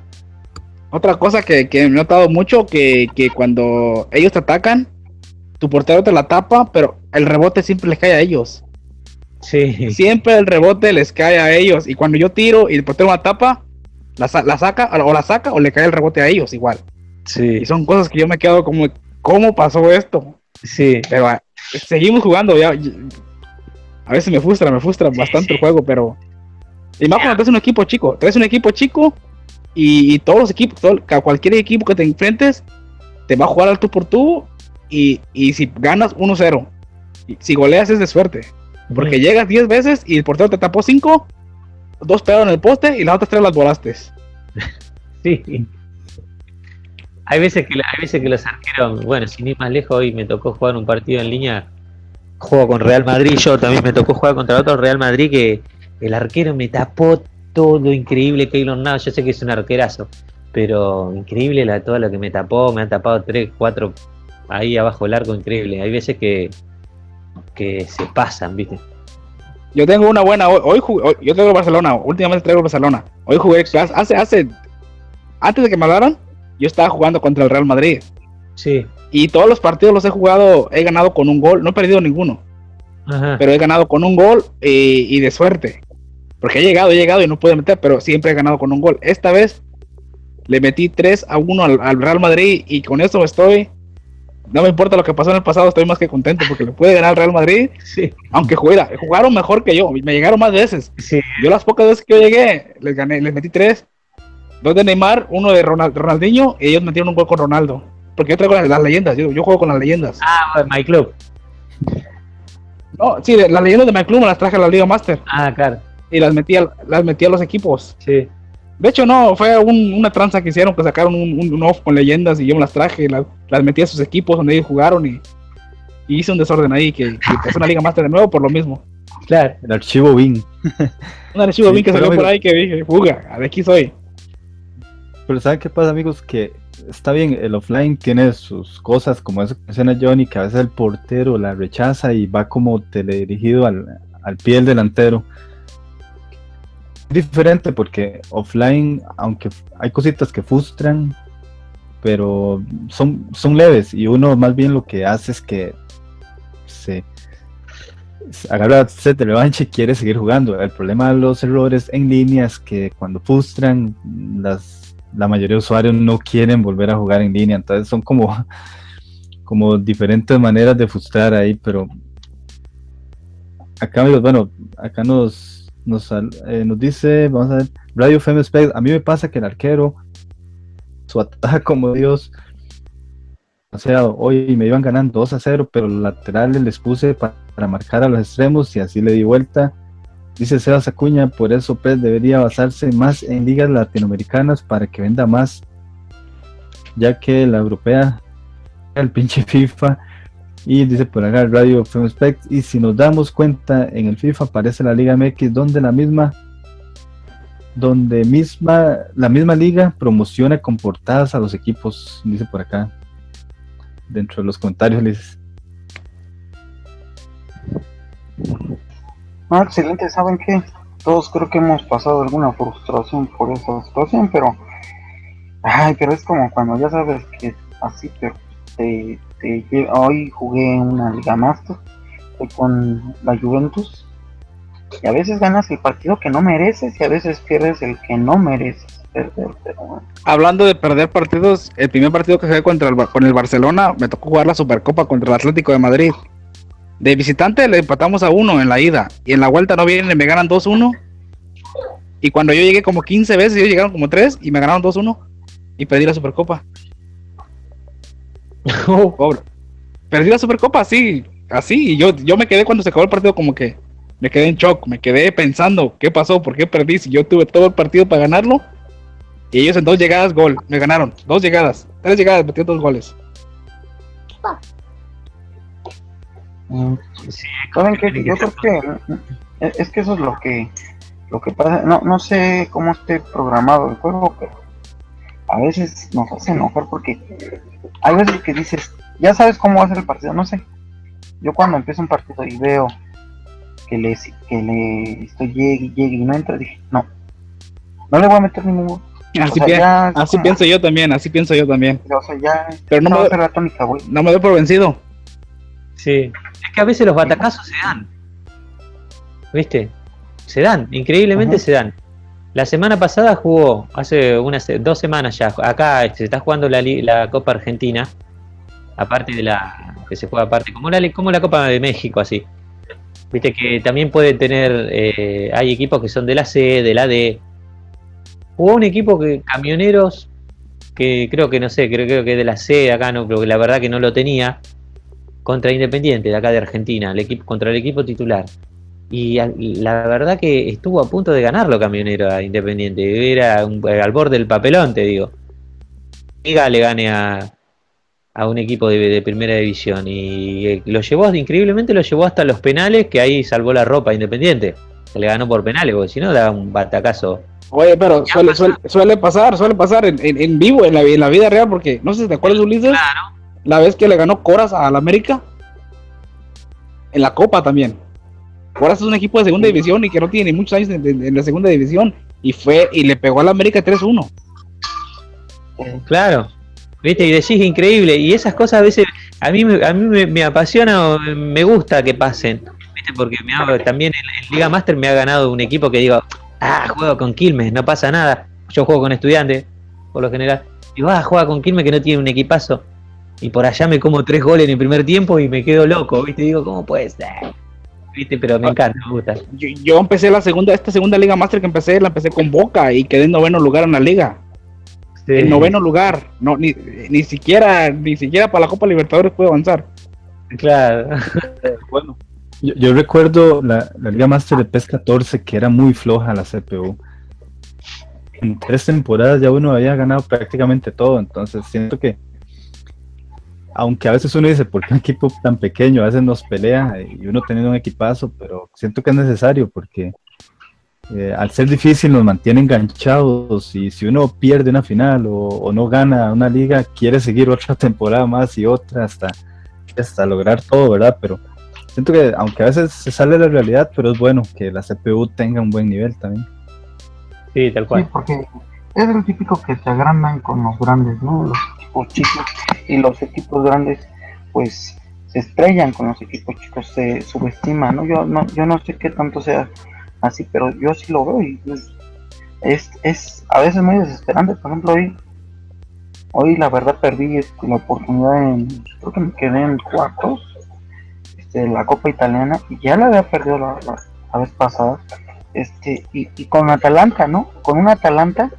Otra cosa que, que he notado mucho, que, que cuando ellos te atacan, tu portero te la tapa, pero el rebote siempre les cae a ellos. Sí, Siempre el rebote les cae a ellos. Y cuando yo tiro y el portero la tapa, la, la saca, o la saca, o le cae el rebote a ellos igual. sí, Y son cosas que yo me quedo como, ¿cómo pasó esto? sí. Pero ah, seguimos jugando, ya. A veces me frustra, me frustra bastante el juego, pero. Y más cuando traes un equipo chico. Traes un equipo chico y, y todos los equipos, todo- cualquier equipo que te enfrentes, te va a jugar al tú por tú. Y, y si ganas 1-0, y si goleas es de suerte. Porque llegas 10 veces y el portero te tapó 5, dos pegaron en el poste y las otras 3 las volaste. *laughs* Sí. Hay veces que hay veces que los arqueros, bueno, sin ir más lejos, hoy me tocó jugar un partido en línea, juego con Real Madrid, yo también me tocó jugar contra otro Real Madrid que el arquero me tapó todo increíble Keylor Navas, yo sé que es un arquerazo, pero increíble la, todo lo que me tapó, me han tapado tres, cuatro ahí abajo del arco, increíble. Hay veces que, que se pasan, ¿viste? Yo tengo una buena. Hoy, hoy jugué- hoy- yo traigo el Barcelona. Últimamente traigo el Barcelona. Hoy jugué. Hace, hace. Antes de que me hablaran, yo estaba jugando contra el Real Madrid. Sí. Y todos los partidos los he jugado. He ganado con un gol. No he perdido ninguno. Ajá. Pero he ganado con un gol y de suerte. Porque he llegado, he llegado y no pude meter. Pero siempre he ganado con un gol. Esta vez le metí 3 a 1 al, al Real Madrid. Y con eso estoy. No me importa lo que pasó en el pasado. Estoy más que contento porque le pude ganar al Real Madrid. *laughs* Sí, Aunque juega, jugaron mejor que yo. Me llegaron más veces. sí, Yo las pocas veces que yo llegué, les gané, les metí tres. Dos de Neymar, uno de Ronald- Ronaldinho, y ellos metieron un gol con Ronaldo. Porque yo traigo las, las leyendas, yo, yo juego con las leyendas. Ah, bueno, My Club. No, sí, de- las leyendas de My Club me las traje a la Liga Master. Ah, claro. y las metía, las metía a los equipos. Sí. De hecho, no, fue un- una tranza que hicieron, que sacaron un, un, un off con leyendas y yo me las traje, las, las metí a sus equipos donde ellos jugaron y, y hice un desorden ahí, que, que es una liga master de nuevo por lo mismo. Claro. El archivo BIN. *laughs* Un archivo Sí, bien que salió por ahí que dije, fuga, de aquí soy. Pero ¿saben qué pasa, amigos? Que está bien, el offline tiene sus cosas, como eso que menciona Johnny, que a veces el portero la rechaza y va como teledirigido al, al pie del delantero. Diferente porque offline, aunque hay cositas que frustran, pero son, son leves y uno más bien lo que hace es que se, se agarra set de revancha y quiere seguir jugando. El problema de los errores en línea es que cuando frustran, las, la mayoría de usuarios no quieren volver a jugar en línea. Entonces son como, *laughs* como diferentes maneras de frustrar ahí, pero acá, amigos, bueno, acá nos, eh, nos dice, vamos a ver, Radio FM Spec, a mí me pasa que el arquero, su ataque *laughs* como Dios, o sea, hoy me iban ganando 2 a 0, pero los laterales les puse pa- para marcar a los extremos y así le di vuelta. Dice Sebas Acuña, por eso PES debería basarse más en ligas latinoamericanas para que venda más, ya que la europea, el pinche FIFA, y dice por acá Radio FM Spec, y si nos damos cuenta, en el FIFA aparece la Liga MX, donde la misma donde misma la misma liga promociona con portadas a los equipos, dice por acá. Dentro de los comentarios les Ah, excelente, ¿saben qué? Todos creo que hemos pasado alguna frustración por esa situación, pero... Ay, pero es como cuando ya sabes que así, pero te, te lle- hoy jugué una Liga Master con la Juventus y a veces ganas el partido que no mereces y a veces pierdes el que no mereces perder, pero bueno. Hablando de perder partidos, el primer partido que jugué contra el, con el Barcelona, me tocó jugar la Supercopa contra el Atlético de Madrid. De visitante le empatamos a uno en la ida y en la vuelta no vienen, me ganan 2-1. Y cuando yo llegué como 15 veces, ellos llegaron como 3 y me ganaron 2-1 y perdí la Supercopa. *laughs* Pobre. Perdí la Supercopa así, así. Y yo, yo me quedé cuando se acabó el partido como que me quedé en shock, me quedé pensando qué pasó, por qué perdí, si yo tuve todo el partido para ganarlo. Y ellos en dos llegadas, gol. Me ganaron. Dos llegadas. Tres llegadas, metió dos goles. ¿Saben qué? Yo creo que mm, es que eso es lo que lo que pasa. No, no sé cómo esté programado el juego, a veces nos hace enojar porque hay veces que dices, ya sabes cómo va a ser el partido, no sé. Yo cuando empiezo un partido y veo que le que le estoy llegue, llegue y no entra, dije, no, no le voy a meter ningún gol. Así, O sea, pi- ya es así como- pienso yo también, así pienso yo también. O sea, ya Pero no a me, tónica, güey. no me doy por vencido. Sí. Es que a veces los batacazos se dan. ¿Viste? Se dan, increíblemente Ajá. se dan. La semana pasada jugó, hace unas dos semanas ya, acá se está jugando la, Copa Argentina, aparte de la que se juega aparte, como la, Copa de México, así. Viste que también puede tener, eh, hay equipos que son de la C, de la D. Jugó un equipo que, camioneros, que creo que no sé, creo, creo que de la C acá, no, pero la verdad que no lo tenía, contra Independiente de acá de Argentina, el equipo, contra el equipo titular. Y al- la verdad que estuvo a punto de ganarlo Camionero a Independiente. Era un- al borde del papelón, te digo. Liga le gane a, a un equipo de, de primera división. Y eh, lo llevó, increíblemente lo llevó hasta los penales, que ahí salvó la ropa Independiente. Le ganó por penales, porque si no daba un batacazo. Oye, pero suele, suele, suele pasar, suele pasar en, en- en vivo, en la, en la vida real, porque no sé si te acuerdas, Ulises, Claro. la vez que le ganó Coras a la América. En la Copa también. Coras es un equipo de segunda división y que no tiene ni muchos años en, en- en la segunda división. Y fue y le pegó a la América 3-1. Claro. ¿Viste? Y decís increíble. Y esas cosas a veces a mí, me- a mí me, me apasiona o me gusta que pasen. ¿Viste? Porque me ha- también en, en Liga Master me ha ganado un equipo que digo, ah, juego con Quilmes, no pasa nada. Yo juego con estudiantes, por lo general. Digo, ah, juega con Quilmes que no tiene un equipazo. Y por allá me como tres goles en el primer tiempo y me quedo loco, ¿viste? Digo, ¿cómo puede ser? ¿Viste? Pero me encanta, me gusta. Yo, yo empecé la segunda, esta segunda Liga Master que empecé, la empecé con Boca y quedé en noveno lugar en la liga. Sí. En noveno lugar. No, ni, ni siquiera, ni siquiera para la Copa Libertadores pude avanzar. Claro. *laughs* bueno. Yo, yo recuerdo la, la Liga Master de PES 14 que era muy floja la CPU. En tres temporadas ya uno había ganado prácticamente todo, entonces siento que, aunque a veces uno dice, ¿por qué un equipo tan pequeño a veces nos pelea y uno teniendo un equipazo? Pero siento que es necesario porque eh, al ser difícil nos mantiene enganchados y si uno pierde una final o, o no gana una liga, quiere seguir *laughs* otra temporada más y otra hasta, hasta lograr todo, ¿verdad? Pero siento que aunque a veces se sale de la realidad, pero es bueno que la CPU tenga un buen nivel también. Sí, tal Sí, cual. porque es el típico que se agrandan con los grandes, ¿no? Los chicos y los equipos grandes, pues se estrellan con los equipos chicos, se subestiman, ¿no? Yo no, yo no sé qué tanto sea así, pero yo sí lo veo y pues, es, es a veces muy desesperante. Por ejemplo, hoy, hoy la verdad perdí este, la oportunidad en, creo quedé en cuartos este, la Copa Italiana y ya la había perdido la, vez pasada este y con Atalanta, ¿no? Con un Atalanta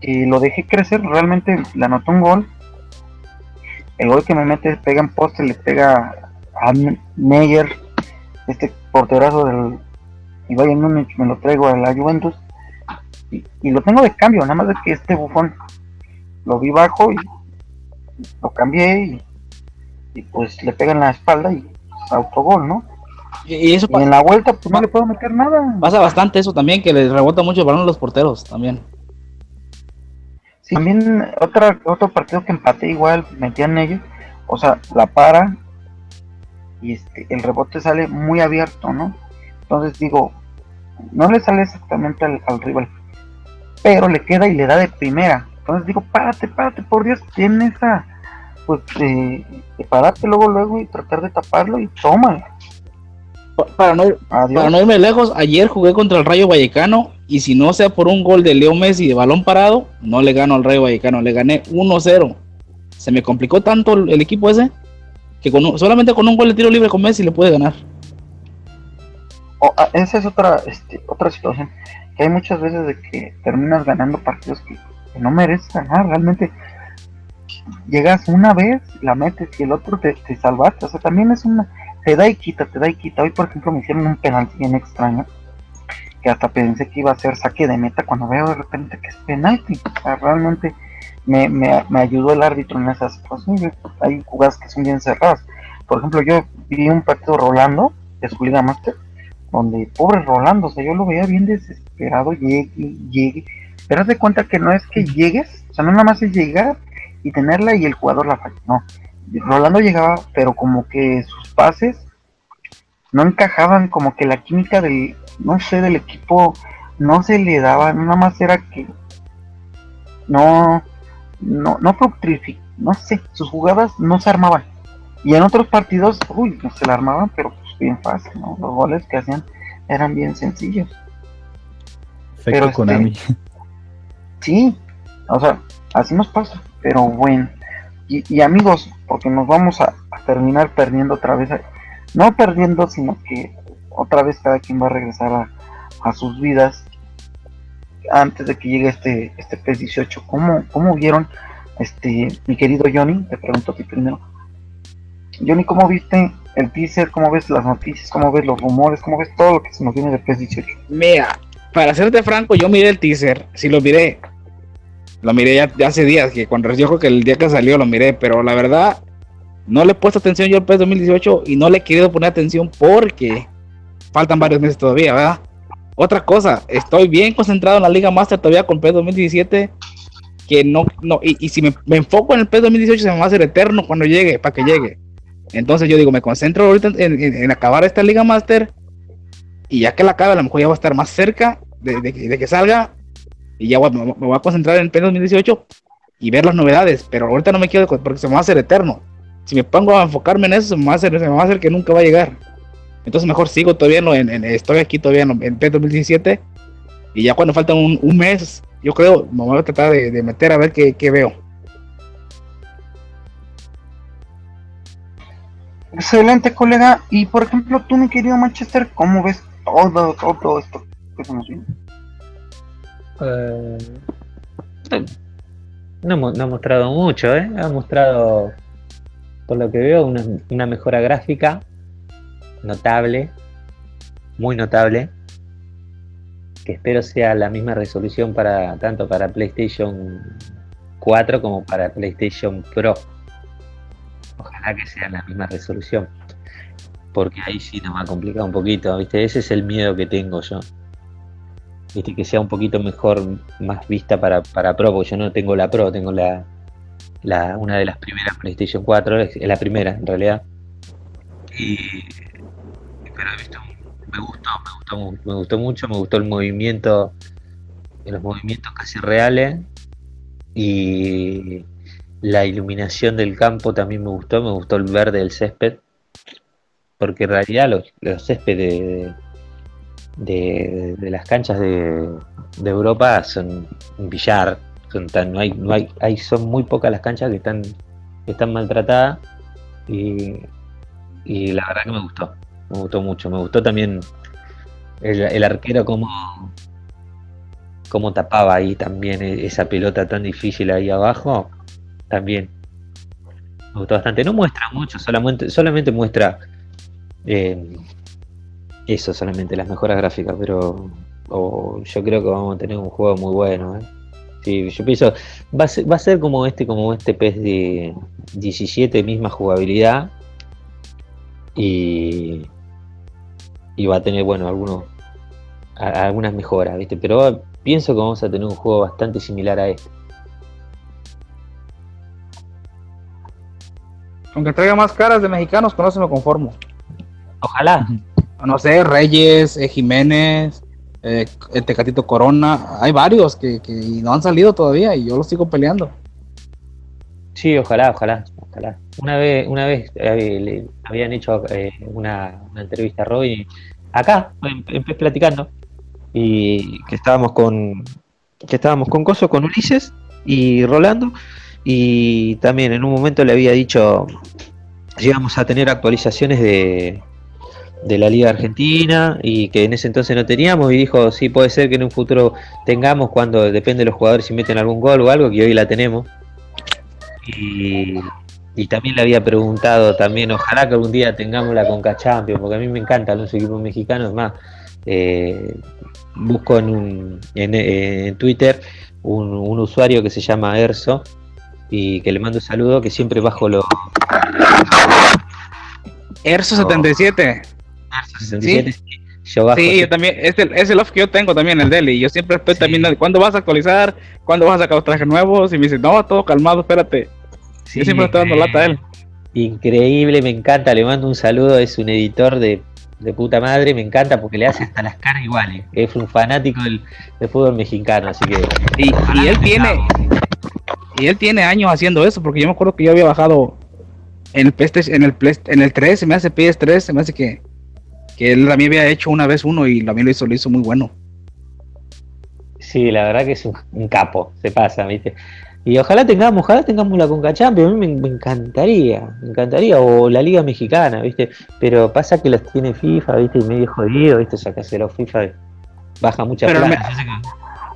que lo dejé crecer, realmente le anotó un gol. El gol que me mete pega en poste, le pega a Neuer, este porterazo del y Bayern Múnich, me lo traigo a la Juventus y, y lo tengo de cambio, nada más de que este bufón lo vi bajo y lo cambié y, y pues le pega en la espalda y pues, autogol, ¿no? Y, y eso Y en la vuelta pues no le puedo meter nada. pasa bastante eso también, que les rebota mucho el balón a los porteros también. Sí, también otra, otro partido que empaté igual, metían ellos, o sea, la para y este, el rebote sale muy abierto, ¿no? Entonces digo, no le sale exactamente al, al rival, pero le queda y le da de primera. Entonces digo, párate, párate, por Dios, tiene esa, pues, eh, de pararte luego, luego y tratar de taparlo y toma, Pa- Para no, ir- para no irme lejos, ayer jugué contra el Rayo Vallecano y si no sea por un gol de Leo Messi de balón parado, no le gano al Rayo Vallecano, le gané 1-0. Se me complicó tanto el, equipo ese que con un- solamente con un gol de tiro libre con Messi le pude ganar. O, ah, esa es otra, este, otra situación. Que hay muchas veces de que terminas ganando partidos que, que no mereces ganar. Realmente llegas una vez, la metes y el otro te, te salvaste. O sea, también es una. Te da y quita, te da y quita. Hoy, por ejemplo, me hicieron un penalti bien extraño. Que hasta pensé que iba a ser saque de meta cuando veo de repente que es penalti. O sea, realmente me, me, me ayudó el árbitro en esa situación. Yo- Hay jugadas que son bien cerradas. Por ejemplo, yo vi un partido Rolando de su Master donde pobre Rolando, o sea, yo lo veía bien desesperado, llegue, llegue, pero haz de cuenta que no es que llegues, o sea, no nada más es llegar y tenerla y el jugador la falla, no. Rolando llegaba, pero como que sus pases no encajaban, como que la química del, no sé, del equipo no se le daba, nada más era que no, no, no no sé, sus jugadas no se armaban. Y en otros partidos, uy, no se la armaban, pero pues bien fácil, ¿no? Los goles que hacían eran bien sencillos. Efecto Pero, este, Konami. Sí, o sea, así nos pasa, pero bueno. Y, y amigos, porque nos vamos a, terminar perdiendo otra vez, no perdiendo, sino que otra vez cada quien va a regresar a, sus vidas antes de que llegue este, este PES 18. ¿Cómo, ¿Cómo vieron, este, mi querido Johnny? Te pregunto a ti primero. Johnny, ¿cómo viste el teaser? ¿Cómo ves las noticias? ¿Cómo ves los rumores? ¿Cómo ves todo lo que se nos viene de PES 18? Mira, para serte franco, yo miré el teaser, sí lo miré. Lo miré ya, hace días, que cuando yo creo que el día que salió lo miré, pero la verdad no le he puesto atención yo al PES 2018 y no le he querido poner atención porque faltan varios meses todavía, ¿verdad? Otra cosa, estoy bien concentrado en la Liga Master todavía con PES 2017, que no, no, y, y si me, me enfoco en el PES 2018 se me va a hacer eterno cuando llegue, para que llegue. Entonces yo digo, me concentro ahorita en, en- acabar esta Liga Master y ya que la acabe, a lo mejor ya va a estar más cerca de, de de que salga y ya me, voy a concentrar en el PES 2018 y ver las novedades, pero ahorita no me quiero porque se me va a hacer eterno. Si me pongo a enfocarme en eso, se me va a hacer, se me va a hacer que nunca va a llegar. Entonces mejor sigo todavía en, lo- en- en- estoy aquí todavía en, en PES 2017 y ya cuando falta un, un mes, yo creo, me voy a tratar de, meter a ver qué, veo. Excelente, colega. Y por ejemplo, tú, mi querido Manchester, ¿cómo ves todo, todo esto que se nos? Eh, no, no ha mostrado mucho, ¿eh? Ha mostrado, por lo que veo, una, una mejora gráfica. notable, muy notable, que espero sea la misma resolución para tanto para PlayStation 4 como para PlayStation Pro. Ojalá que sea la misma resolución. Porque ahí sí nos va a complicar un poquito, ¿viste? Ese es el miedo que tengo yo. Que sea un poquito mejor, más vista para, para Pro, porque yo no tengo la Pro, tengo la, una de las primeras PlayStation 4, es la primera en realidad. Y, pero ¿viste? me gustó, me gustó, me gustó mucho, me gustó el movimiento, los movimientos casi reales y la iluminación del campo también me gustó, me gustó el verde del césped, porque en realidad los, los césped de, las canchas de, de, Europa son un billar, son tan, no hay, no hay, hay, son muy pocas las canchas que están, están maltratadas y, y la verdad que me gustó, me gustó mucho, me gustó también el, arquero como cómo tapaba ahí también esa pelota tan difícil ahí abajo, también me gustó bastante. No muestra mucho, solamente, solamente muestra eh, eso, solamente las mejoras gráficas, pero oh, yo creo que vamos a tener un juego muy bueno. ¿eh? Sí, yo pienso, va a, ser, va a ser como este, como este PES de 17, misma jugabilidad. Y, y va a tener, bueno, algunos algunas mejoras, ¿viste? Pero pienso que vamos a tener un juego bastante similar a este. Aunque traiga más caras de mexicanos, con eso me conformo. Ojalá. *laughs* No sé, Reyes, eh, Jiménez, eh, el Tecatito Corona, hay varios que, que, no han salido todavía y yo los sigo peleando. Sí, ojalá, ojalá, ojalá. Una vez, una vez eh, habían hecho eh, una, una, entrevista a Roy acá, empecé platicando, y que estábamos con que estábamos con Coso, con Ulises y Rolando, y también en un momento le había dicho si íbamos a tener actualizaciones de, de la Liga Argentina y que en ese entonces no teníamos y dijo sí puede ser que en un futuro tengamos cuando depende de los jugadores si meten algún gol o algo que hoy la tenemos y, y también le había preguntado también ojalá que algún día tengamos la Conca Champions porque a mí me encantan los equipos mexicanos más eh, busco en, un, en, en Twitter un, un, usuario que se llama Erso y que le mando un saludo que siempre bajo los Erso77 Erso 77 ¿Sí? Yo bajo sí, yo también, es el, es el off que yo tengo también, el Deli. Yo siempre estoy sí. también, ¿cuándo vas a actualizar? ¿Cuándo vas a sacar los trajes nuevos? Y me dice, no, todo calmado, espérate. Sí, yo siempre estoy dando lata a él. Increíble, me encanta, le mando un saludo, es un editor de, de puta madre, me encanta porque le hace hasta las caras iguales. Es un fanático del, del fútbol mexicano, así que. Y, y él tiene. Y él tiene años haciendo eso, porque yo me acuerdo que yo había bajado en el PS, en el en el 3, se me hace PS3, se me hace que, que él también había hecho una vez uno y también lo hizo, lo hizo muy bueno. Sí, la verdad que es un, un capo, se pasa, ¿viste? Y ojalá tengamos, ojalá tengamos la Conca Champions, a mí me, me, encantaría, me encantaría, o la Liga Mexicana, ¿viste? Pero pasa que los tiene FIFA, ¿viste? Y medio jodido, ¿viste? Sacarse los FIFA baja mucha Pero plata. Al, me,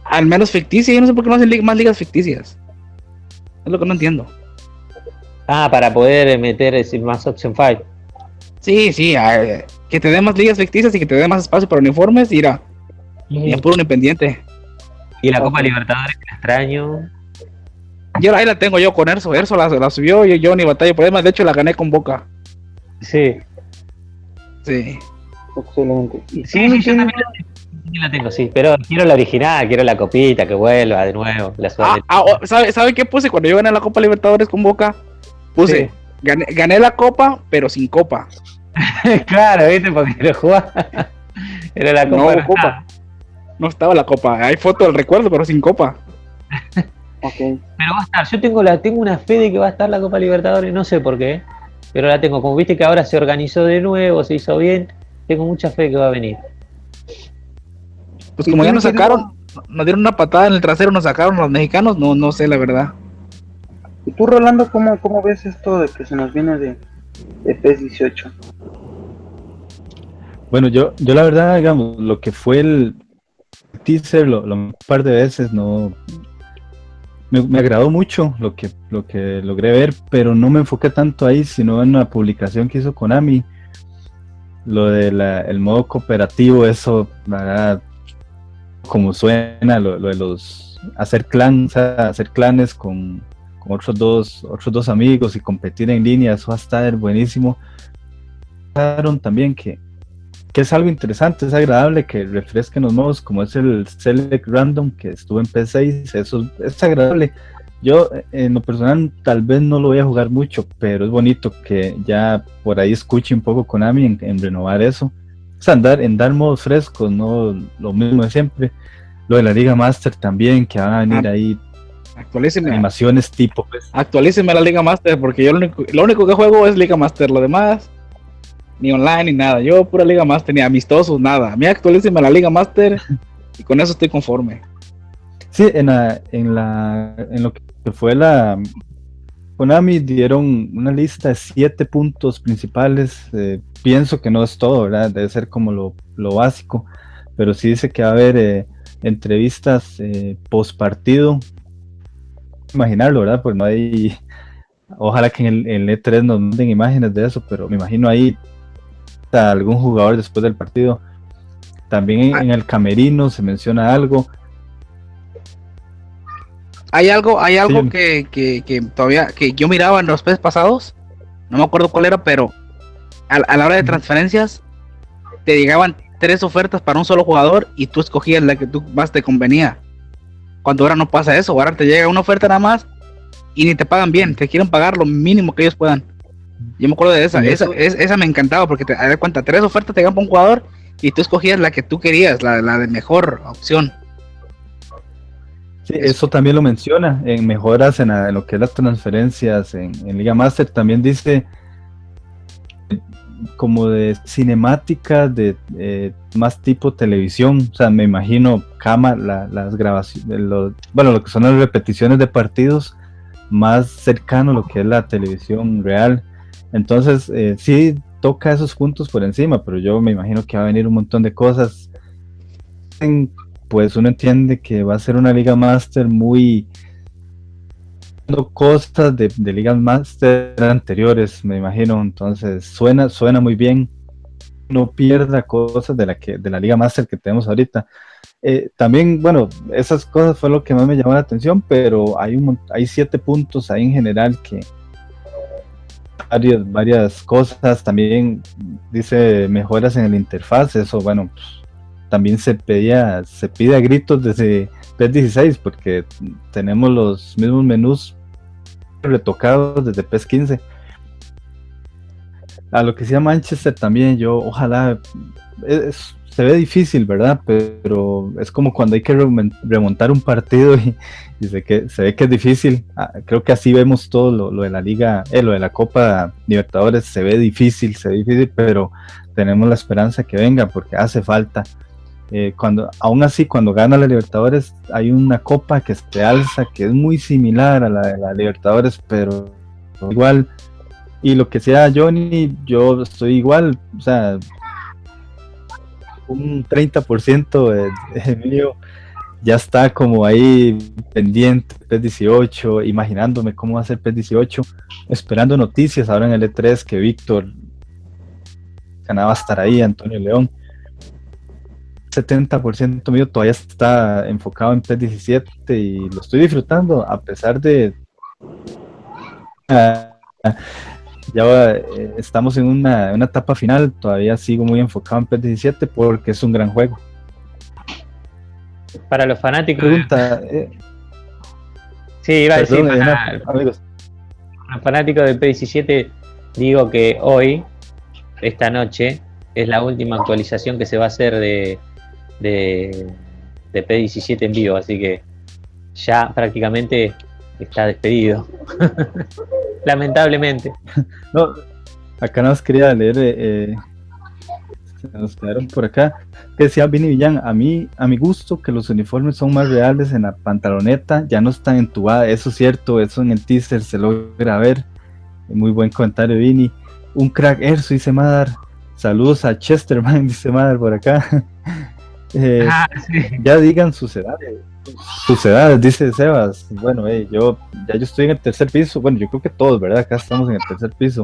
al, menos ficticia, yo no sé por qué no hacen más ligas ficticias. Es lo que no entiendo. Ah, para poder meter más Option 5. Sí, sí, a, que te den más ligas ficticias y que te den más espacio para uniformes, irá. Y es puro independiente. Y la Copa Libertadores, que extraño. Yo ahí la tengo yo con Erso. Erso la, la subió y yo ni batalla por demás. De hecho, la gané con Boca. Sí. Sí. Excelente. Sí, sí, sí yo también la, la tengo, sí. Pero quiero la original, quiero la copita, que vuelva de nuevo. La ah, ah, ¿sabe, ¿Sabe qué puse cuando yo gané la Copa Libertadores con Boca? Puse, sí. gané, gané la Copa, pero sin Copa. *laughs* claro, ¿viste? Porque lo jugaba. Era la Copa. No, no copa. No estaba la Copa. Hay foto del recuerdo, pero sin Copa. *laughs* Okay. Pero va a estar, yo tengo la tengo una fe de que va a estar la Copa Libertadores, no sé por qué, pero la tengo. Como viste que ahora se organizó de nuevo, se hizo bien, tengo mucha fe que va a venir. Pues como ya nos sacaron, nos dieron una patada en el trasero, nos sacaron los mexicanos, no, no sé la verdad. ¿Y tú, Rolando, cómo, cómo ves esto de que se nos viene de, de PES 18? Bueno, yo, yo la verdad, digamos, lo que fue el teaser, lo, lo un par de veces no, me, me, agradó mucho lo que, lo que logré ver, pero no me enfoqué tanto ahí, sino en la publicación que hizo Konami. lo del modo cooperativo, eso, ¿verdad? como suena, lo, de los hacer clans, hacer clanes con, con, otros dos, otros dos amigos y competir en línea, eso va a estar buenísimo. También que, que es algo interesante, es agradable que refresquen los modos, como es el Select Random que estuvo en P6, eso es agradable. Yo en lo personal tal vez no lo voy a jugar mucho, pero es bonito que ya por ahí escuche un poco Konami en, en renovar eso. O sea, andar, en dar modos frescos, no lo mismo de siempre. Lo de la Liga Master también, que van a venir ah, ahí animaciones tipo. Pues. La Liga Master, porque yo lo único, lo único que juego es Liga Master, lo demás ni online ni nada. Yo pura Liga Master, ni amistosos, nada. A mí la Liga Master *laughs* y con eso estoy conforme. Sí, en, la, en, la, en lo que fue la Konami dieron una lista de siete puntos principales. Eh, pienso que no es todo, ¿verdad? Debe ser como lo, básico, pero sí dice que va a haber eh, entrevistas eh, post partido. Imaginarlo, ¿verdad? Pues no hay. Ojalá que en el, E3 nos manden imágenes de eso, pero me imagino ahí a algún jugador después del partido. También en el camerino se menciona algo hay algo, hay algo que, que, todavía, que yo miraba en los meses pasados, no me acuerdo cuál era, pero a, la hora de transferencias te llegaban tres ofertas para un solo jugador y tú escogías la que tú más te convenía. Cuando ahora no pasa eso, ahora te llega una oferta nada más y ni te pagan bien, te quieren pagar lo mínimo que ellos puedan. Yo me acuerdo de esa, esa, esa, me encantaba porque te das cuenta, tres ofertas te llegan para un jugador y tú escogías la que tú querías, la, la de mejor opción eso también lo menciona en mejoras en, lo que es las transferencias en, Liga Master. También dice como de cinemática de eh, más tipo televisión. O sea, me imagino cámara, las grabaciones, bueno, lo que son las repeticiones de partidos más cercano a lo que es la televisión real. Entonces, eh, sí toca esos puntos por encima, pero yo me imagino que va a venir un montón de cosas. Pues uno entiende que va a ser una Liga Master muy cosas de, de ligas master anteriores, me imagino. Entonces suena, suena muy bien. No pierda cosas de la que, de la Liga Master que tenemos ahorita. Eh, también, bueno, esas cosas fue lo que más me llamó la atención, pero hay un hay siete puntos ahí en general que varias, varias cosas. También dice mejoras en el interfaz. Eso, bueno, pues, también se pedía, se pide a gritos desde PES 16 porque tenemos los mismos menús retocados desde PES 15. A lo que sea Manchester también, yo ojalá, se ve difícil, ¿verdad? Pero es como cuando hay que remontar un partido y, se, que, se ve que es difícil. Ah, creo que así vemos todo lo, de la liga, eh, lo de la Copa Libertadores, se ve difícil, se ve difícil, pero tenemos la esperanza que venga porque hace falta. Eh, cuando, aún así, cuando gana la Libertadores, hay una copa que se alza que es muy similar a la de la Libertadores, pero igual. Y lo que sea Johnny, yo estoy igual, o sea, un 30% de, de mío ya está como ahí pendiente, P18, imaginándome cómo va a ser P18, esperando noticias ahora en el E3 que Víctor ganaba estar ahí, Antonio León 70% mío todavía está enfocado en PES 17 y lo estoy disfrutando a pesar de... Ah, ya eh, estamos en una, etapa final, todavía sigo muy enfocado en PES 17 porque es un gran juego. Para los fanáticos... Pregunta, eh, sí, iba a decir... amigos. Los fanáticos de PES 17 digo que hoy, esta noche, es la última actualización que se va a hacer de, de, P17 en vivo, así que ya prácticamente está despedido. *laughs* Lamentablemente. *laughs* No, acá nos quería leer, eh, eh, nos quedaron por acá, que decía Vini Villán, a mí, a mi gusto, que los uniformes son más reales en la pantaloneta, ya no están entubadas, eso es cierto, eso en el teaser se logra ver. Muy buen comentario, Vini. Un crack Erso, dice Madar. Saludos a Chesterman, *laughs* dice Madar por acá. Eh, ah, ya digan sus edades. Sus edades, dice Sebas. Bueno, yo ya yo estoy en el tercer piso. Bueno, yo creo que todos, ¿verdad? Acá estamos en el tercer piso.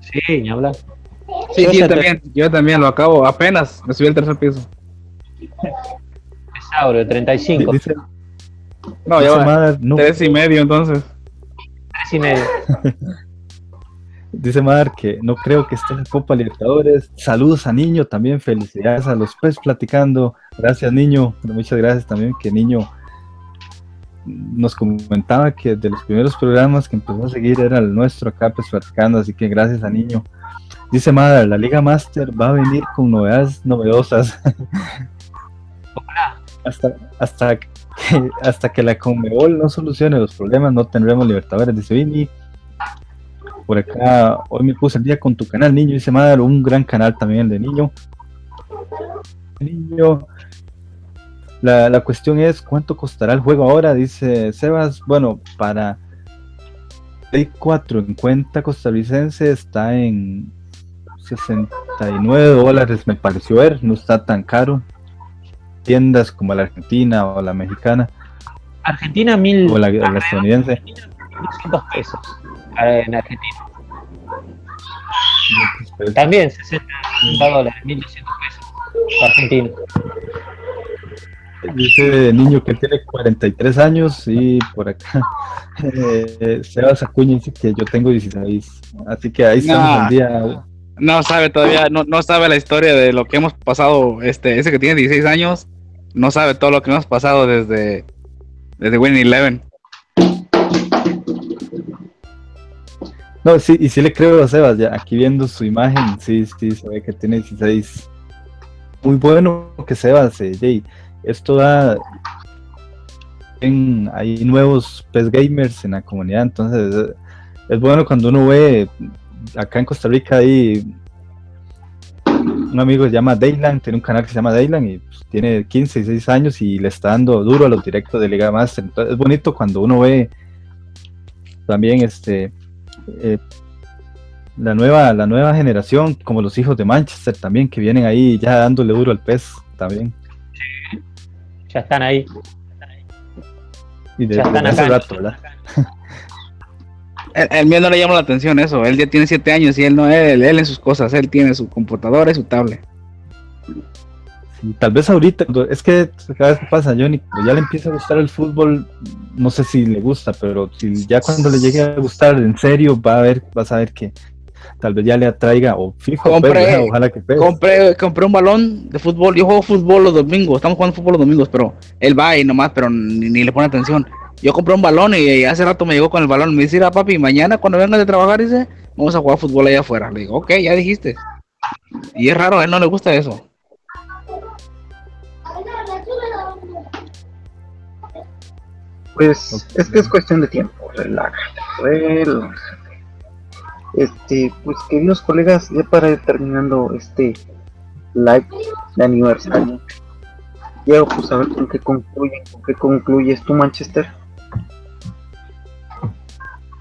Sí, ni hablar. Sí, yo también, yo también lo acabo, apenas me subí al tercer piso. Saurio, 35. Dice, No, ya va, no, tres y medio entonces. Tres y medio. *laughs* dice Madar que no creo que esté en la Copa Libertadores. Saludos a Niño también, felicidades a los pues platicando. Gracias Niño, muchas gracias también que Niño nos comentaba que de los primeros programas que empezó a seguir era el nuestro acá pues platicando, así que gracias a Niño. Dice Madar, la Liga Master va a venir con novedades novedosas. hasta, hasta, que, hasta que la Conmebol no solucione los problemas, no tendremos Libertadores, dice Vini. Por acá, hoy me puse el día con tu canal, niño, dice Madar, un gran canal también el de niño. Niño. La, la cuestión es cuánto costará el juego ahora, dice Sebas. Bueno, para Play 4 en cuenta costarricense está en 69 dólares, me pareció ver, no está tan caro. Tiendas como la argentina o la mexicana Argentina, mil, o la, la estadounidense. 1200 pesos. Eh, En Argentina. También 60, 60 dólares, 1200 pesos. Argentina. Dice niño que tiene 43 años y por acá *laughs* eh, Sebas Acuña dice que yo tengo 16. Así que ahí estamos Nah. al día. No sabe todavía, no, no sabe la historia de lo que hemos pasado, este, ese que tiene 16 años, no sabe todo lo que hemos pasado desde, desde Winning Eleven. No, sí, y sí le creo a Sebas, ya aquí viendo su imagen, sí, sí, se ve que tiene 16. Muy bueno que Sebas, eh, Jay. Esto da. Hay nuevos PES gamers en la comunidad, entonces eh, es bueno cuando uno ve acá en Costa Rica hay un amigo se llama Dayland, tiene un canal que se llama Dayland y pues, tiene 15, 16 años y le está dando duro a los directos de Liga Master. Entonces es bonito cuando uno ve también este eh, la nueva la nueva generación, como los hijos de Manchester también, que vienen ahí ya dándole duro al pez también. Ya están ahí. Y de, Ya están acá. rato, ¿verdad? *laughs* El, el mío no le llama la atención eso, él ya tiene 7 años y él no, él, él en sus cosas, él tiene su computadora y su tablet. Tal vez ahorita, es que cada vez que pasa, Johnny, cuando ya le empieza a gustar el fútbol, no sé si le gusta, pero si ya cuando le llegue a gustar en serio, va a ver, vas a ver que tal vez ya le atraiga, o fijo, Compré- pues, ojalá que pegue. Compré, compré un balón de fútbol, yo juego fútbol los domingos, estamos jugando fútbol los domingos, pero él va y nomás, pero ni, ni le pone atención. Yo compré un balón y hace rato me llegó con el balón, me dice, "Mira, papi, mañana cuando vengas de trabajar, dice, vamos a jugar fútbol allá afuera. Le digo, ok, ya dijiste. Y es raro, a él no le gusta eso. Pues es que es cuestión de tiempo, relájate, relájate. Este, pues queridos colegas, ya para ir terminando este live de aniversario, Diego, pues a ver con qué concluyen, con qué concluyes tú, Manchester.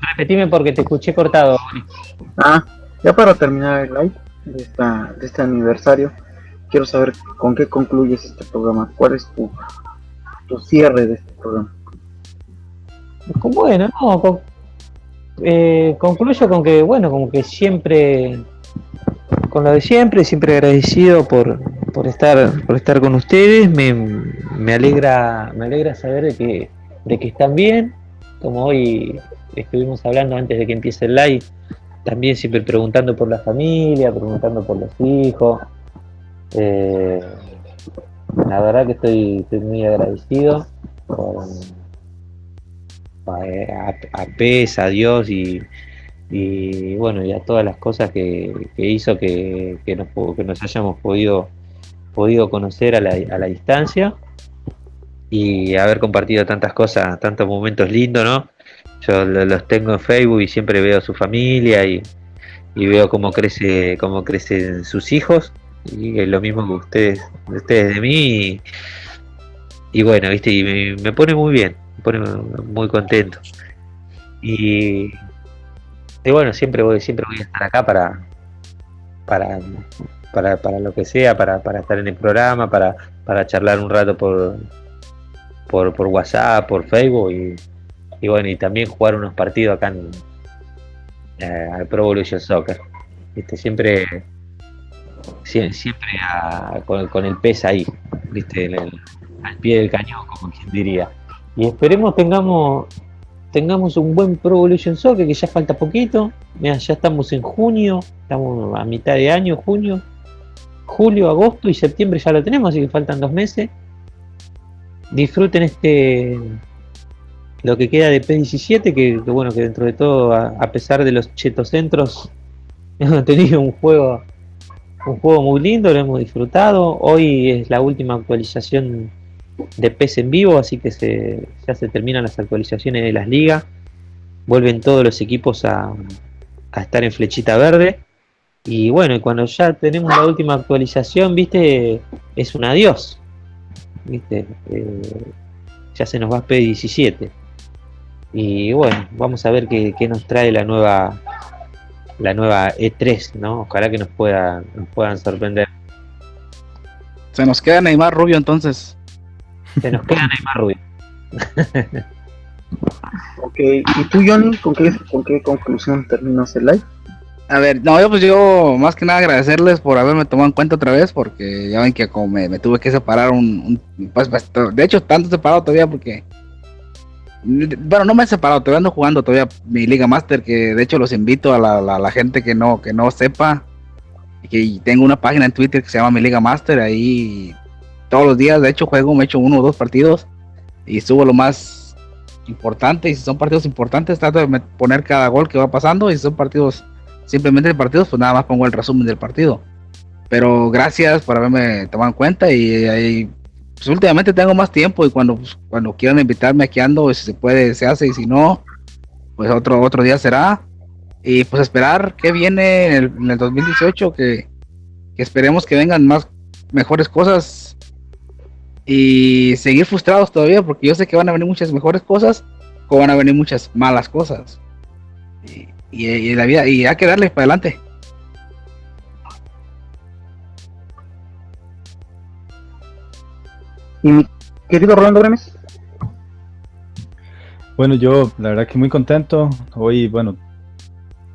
Repetime porque te escuché cortado. Ah, ya para terminar el live de, esta, de este aniversario, quiero saber con qué concluyes este programa, cuál es tu, tu cierre de este programa. Bueno, no, con- eh, concluyo con que, bueno, como que siempre, con lo de siempre, siempre agradecido por, por estar, por estar con ustedes. Me, me alegra, me alegra saber de que, de que están bien, como hoy estuvimos hablando antes de que empiece el live, también siempre preguntando por la familia, preguntando por los hijos. Eh, la verdad que estoy, estoy muy agradecido a, a a Dios y, y bueno, y a todas las cosas que, que hizo que, que nos, que nos hayamos podido, podido conocer a la, a la distancia y haber compartido tantas cosas, tantos momentos lindos, ¿no? Yo lo- los tengo en Facebook y siempre veo su familia y, y veo cómo crece, cómo crecen sus hijos y lo mismo que ustedes, ustedes de mí y, bueno, viste, y me, pone muy bien, pone muy contento. Y, y bueno, siempre voy, siempre voy a estar acá para, para, para, para lo que sea, para, para estar en el programa, para, para charlar un rato por, por, por WhatsApp, por Facebook y, y bueno, y también jugar unos partidos acá en eh, al Pro Evolution Soccer. Viste, siempre Sie- Siempre a- con, con el pez ahí, ¿viste? En el- al pie del cañón, como quien diría. Y esperemos tengamos tengamos un buen Pro Evolution Soccer, que ya falta poquito. Mira, ya estamos en junio, estamos a mitad de año, junio. Julio, agosto y septiembre ya lo tenemos, así que faltan dos meses. Disfruten este lo que queda de P17, que, bueno, que dentro de todo, a, a pesar de los chetocentros, *laughs* hemos tenido un juego, un juego muy lindo, lo hemos disfrutado. Hoy es la última actualización de PES en vivo, así que se, ya se terminan las actualizaciones de las ligas. Vuelven todos los equipos a, a estar en flechita verde. Y bueno, cuando ya tenemos la última actualización, viste, es un adiós. Viste, Eh, ya se nos va P17. Y bueno, vamos a ver qué, qué nos trae la nueva la nueva E3, ¿no? Ojalá que nos pueda, nos puedan sorprender. Se nos queda Neymar Rubio entonces. Se nos queda Neymar *laughs* Rubio. Ok, ¿y tú, Johnny, con qué, con qué conclusión terminas el live? A ver, no, yo pues yo más que nada agradecerles por haberme tomado en cuenta otra vez, porque ya ven que como me, me tuve que separar un, un- pues, pues, de hecho tanto separado todavía porque bueno no me he separado, todavía ando jugando todavía mi Liga Master, que de hecho los invito a la, la- la gente que no, que no sepa, que tengo una página en Twitter que se llama mi Liga Master, ahí todos los días de hecho juego, me echo uno o dos partidos y subo lo más importante, y si son partidos importantes trato de poner cada gol que va pasando, y si son partidos simplemente partidos, pues nada más pongo el resumen del partido. Pero gracias por haberme tomado en cuenta y, y, pues últimamente tengo más tiempo y cuando, pues, cuando quieran invitarme aquí ando, si se puede, se hace y si no, pues otro, otro día será. Y pues esperar que viene en el, en el 2018, que, que esperemos que vengan más mejores cosas y seguir frustrados todavía porque yo sé que van a venir muchas mejores cosas o van a venir muchas malas cosas. Y, y, y la vida, y hay que darle para adelante. Y mi querido Rolando Bremes, Bueno, yo la verdad que muy contento. Hoy, bueno,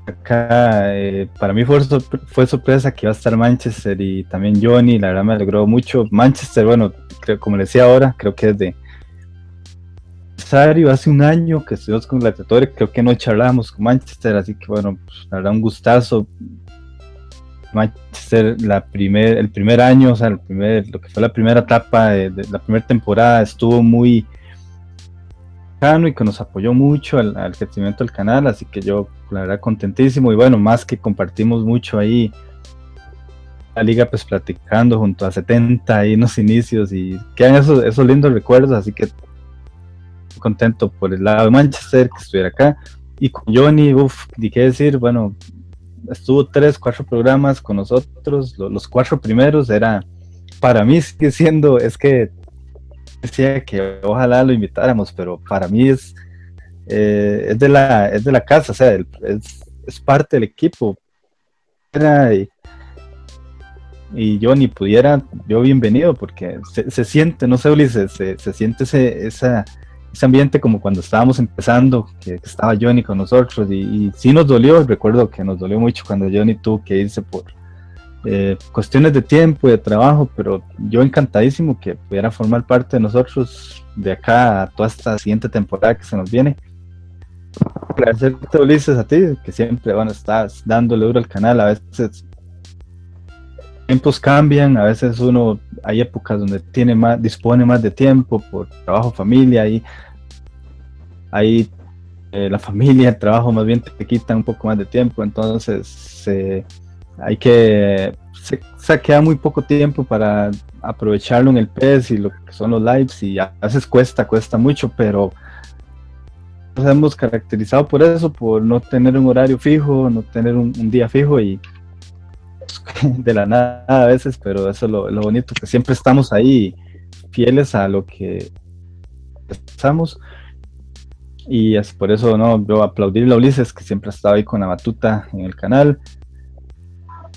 acá eh, para mí fue, sorpre- fue sorpresa que iba a estar Manchester y también Johnny, la verdad me alegró mucho. Manchester, bueno, creo, como le decía ahora, creo que es de aniversario, hace un año que estuvimos con Gladiatorios, creo que no charlábamos con Manchester, así que bueno, pues, la verdad un gustazo. Manchester, la primer, el primer año, o sea, el primer, lo que fue la primera etapa de, la primera temporada, estuvo muy y que nos apoyó mucho al, al crecimiento del canal, así que yo la verdad contentísimo. Y bueno, más que compartimos mucho ahí la liga pues platicando junto a 70 ahí en los *laughs* inicios y quedan esos, esos lindos recuerdos, así que contento por el lado de Manchester que estuviera acá. Y con Johnny, uff, ni qué decir, bueno, estuvo tres, cuatro programas con nosotros, lo- los cuatro primeros era, para mí sigue siendo, es que decía que ojalá lo invitáramos, pero para mí es, eh, es, de, la, es de la casa, o sea, es, es parte del equipo. Y, y yo ni pudiera, yo bienvenido, porque se, se siente, no sé, Ulises, se, se siente ese, esa, ese ambiente como cuando estábamos empezando, que estaba Johnny con nosotros, y, y sí nos dolió, recuerdo que nos dolió mucho cuando Johnny tuvo que irse por, eh, cuestiones de tiempo y de trabajo, pero yo encantadísimo que pudiera formar parte de nosotros de acá a toda esta siguiente temporada que se nos viene. Agradecerte, Ulises, a ti, que siempre bueno, estás dándole duro al canal. A veces tiempos cambian, a veces uno hay épocas donde tiene más, dispone más de tiempo por trabajo, familia, y ahí eh, la familia, el trabajo más bien te quitan un poco más de tiempo, entonces eh, hay que se, queda muy poco tiempo para aprovecharlo en el PES y lo que son los lives y a veces cuesta, cuesta mucho, pero nos hemos caracterizado por eso, por no tener un horario fijo, no tener un, día fijo y *laughs* de la nada a veces, pero eso es lo, lo bonito, que siempre estamos ahí fieles a lo que estamos y es por eso no yo aplaudirle a Ulises que siempre ha estado ahí con la batuta en el canal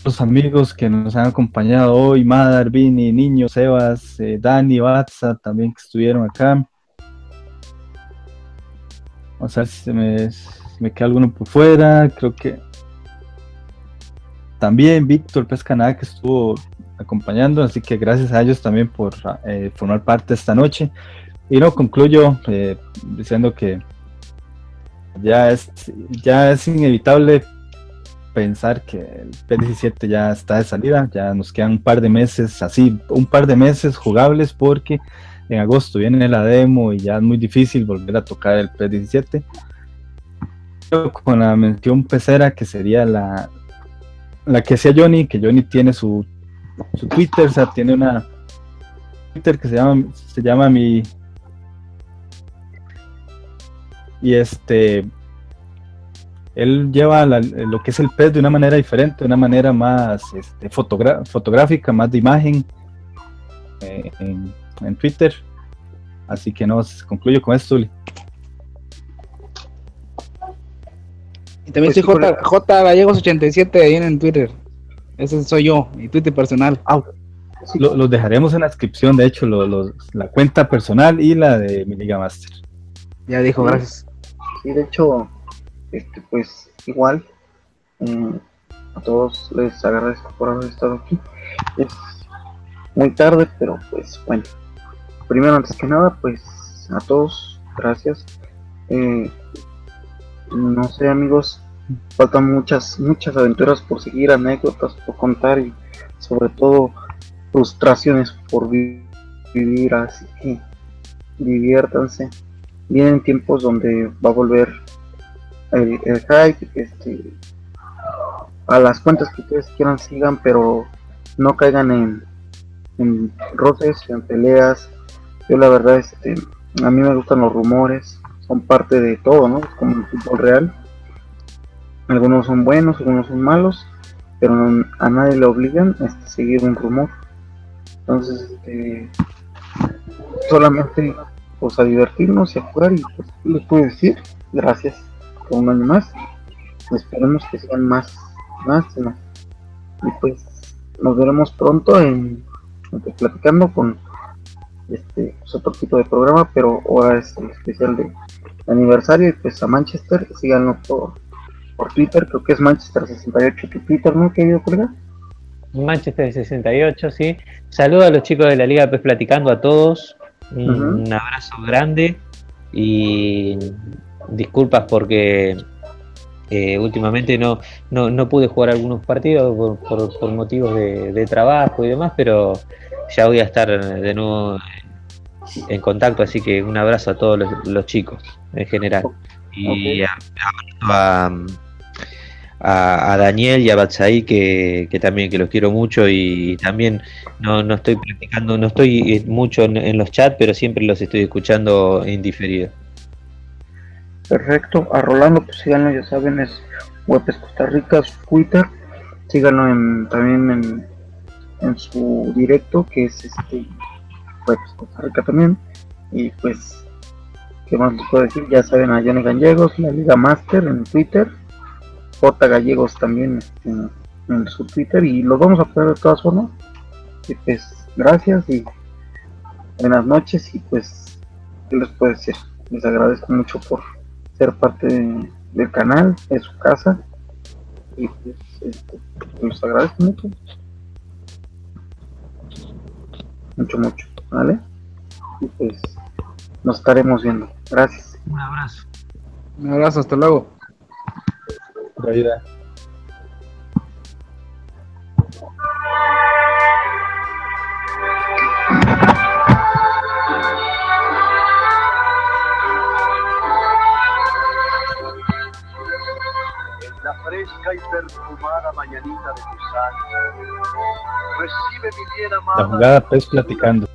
los amigos que nos han acompañado hoy, Madar, Vini, Niño, Sebas, eh, Dani, Batza, también que estuvieron acá. Vamos a ver si se me, me queda alguno por fuera. Creo que también Víctor Pescanada que estuvo acompañando, así que gracias a ellos también por eh, formar parte esta noche. Y no concluyo eh, diciendo que ya es, ya es inevitable pensar que el P17 ya está de salida, ya nos quedan un par de meses, así, un par de meses jugables porque en agosto viene la demo y ya es muy difícil volver a tocar el P17. Con la mención pecera que sería la, la que sea Johnny, que Johnny tiene su, su Twitter, o sea, tiene una Twitter que se llama, se llama mi y este él lleva lo que es el pez de una manera diferente, de una manera más este, fotográfica, más de imagen eh, en, Twitter. Así que no, concluyo con esto, Y también soy pues J, J Gallegos87 ahí en Twitter. Ese soy yo, mi Twitter personal. Ah, los dejaremos en la descripción, de hecho, la cuenta personal y la de mi Liga Master. Ya dijo, gracias. Sí, de hecho, este, pues igual, mm, a todos les agradezco por haber estado aquí. Es muy tarde, pero pues bueno. Primero, antes que nada, pues a todos, gracias. Eh, no sé, amigos, faltan muchas, muchas aventuras por seguir, anécdotas por contar y sobre todo frustraciones por vivir, así que diviértanse vienen tiempos donde va a volver el, hype, este, a las cuentas que ustedes quieran sigan, pero no caigan en, en roces, en peleas. Yo la verdad, este, a mí me gustan los rumores, son parte de todo, ¿no? Como el fútbol real. Algunos son buenos, algunos son malos, pero a nadie le obligan a este, seguir un rumor. Entonces, este, solamente pues a divertirnos y a jugar y pues les puedo decir gracias por un año más esperemos que sean más más y más y pues nos veremos pronto en, platicando con este pues, otro tipo de programa pero ahora es el especial de aniversario y pues a Manchester síganlo por, por Twitter creo que es Manchester 68 tu Twitter ¿no? querido colega? Manchester 68, sí. Saludos a los chicos de la Liga Pues Platicando a todos. Un, abrazo grande y disculpas porque eh, últimamente no, no, pude jugar algunos partidos por, motivos de, trabajo y demás, pero ya voy a estar de nuevo en contacto, así que un abrazo a todos los, chicos en general. Y a a, Daniel y a Batsai que, también que los quiero mucho y también no, no estoy practicando, no estoy eh, mucho en, los chats, pero siempre los estoy escuchando en diferido. Perfecto, a Rolando pues síganlo, ya saben, es Webes Costa Rica, su Twitter, síganlo en, también en, en su directo que es este Webes Costa Rica también. Y pues qué más les puedo decir, ya saben a Johnny Gallegos, la Liga Master en Twitter. J Gallegos también en, su Twitter. Y los vamos a poner de todas formas. Y pues gracias y buenas noches. Y pues ¿qué les puedo decir? Les agradezco mucho por ser parte del canal, de su casa y pues este, los agradezco mucho. Mucho, mucho, ¿vale? Y pues nos estaremos viendo. Gracias. Un abrazo. Un abrazo, hasta luego. En y perfumada mañanita de recibe mi bien. La jugada pez platicando.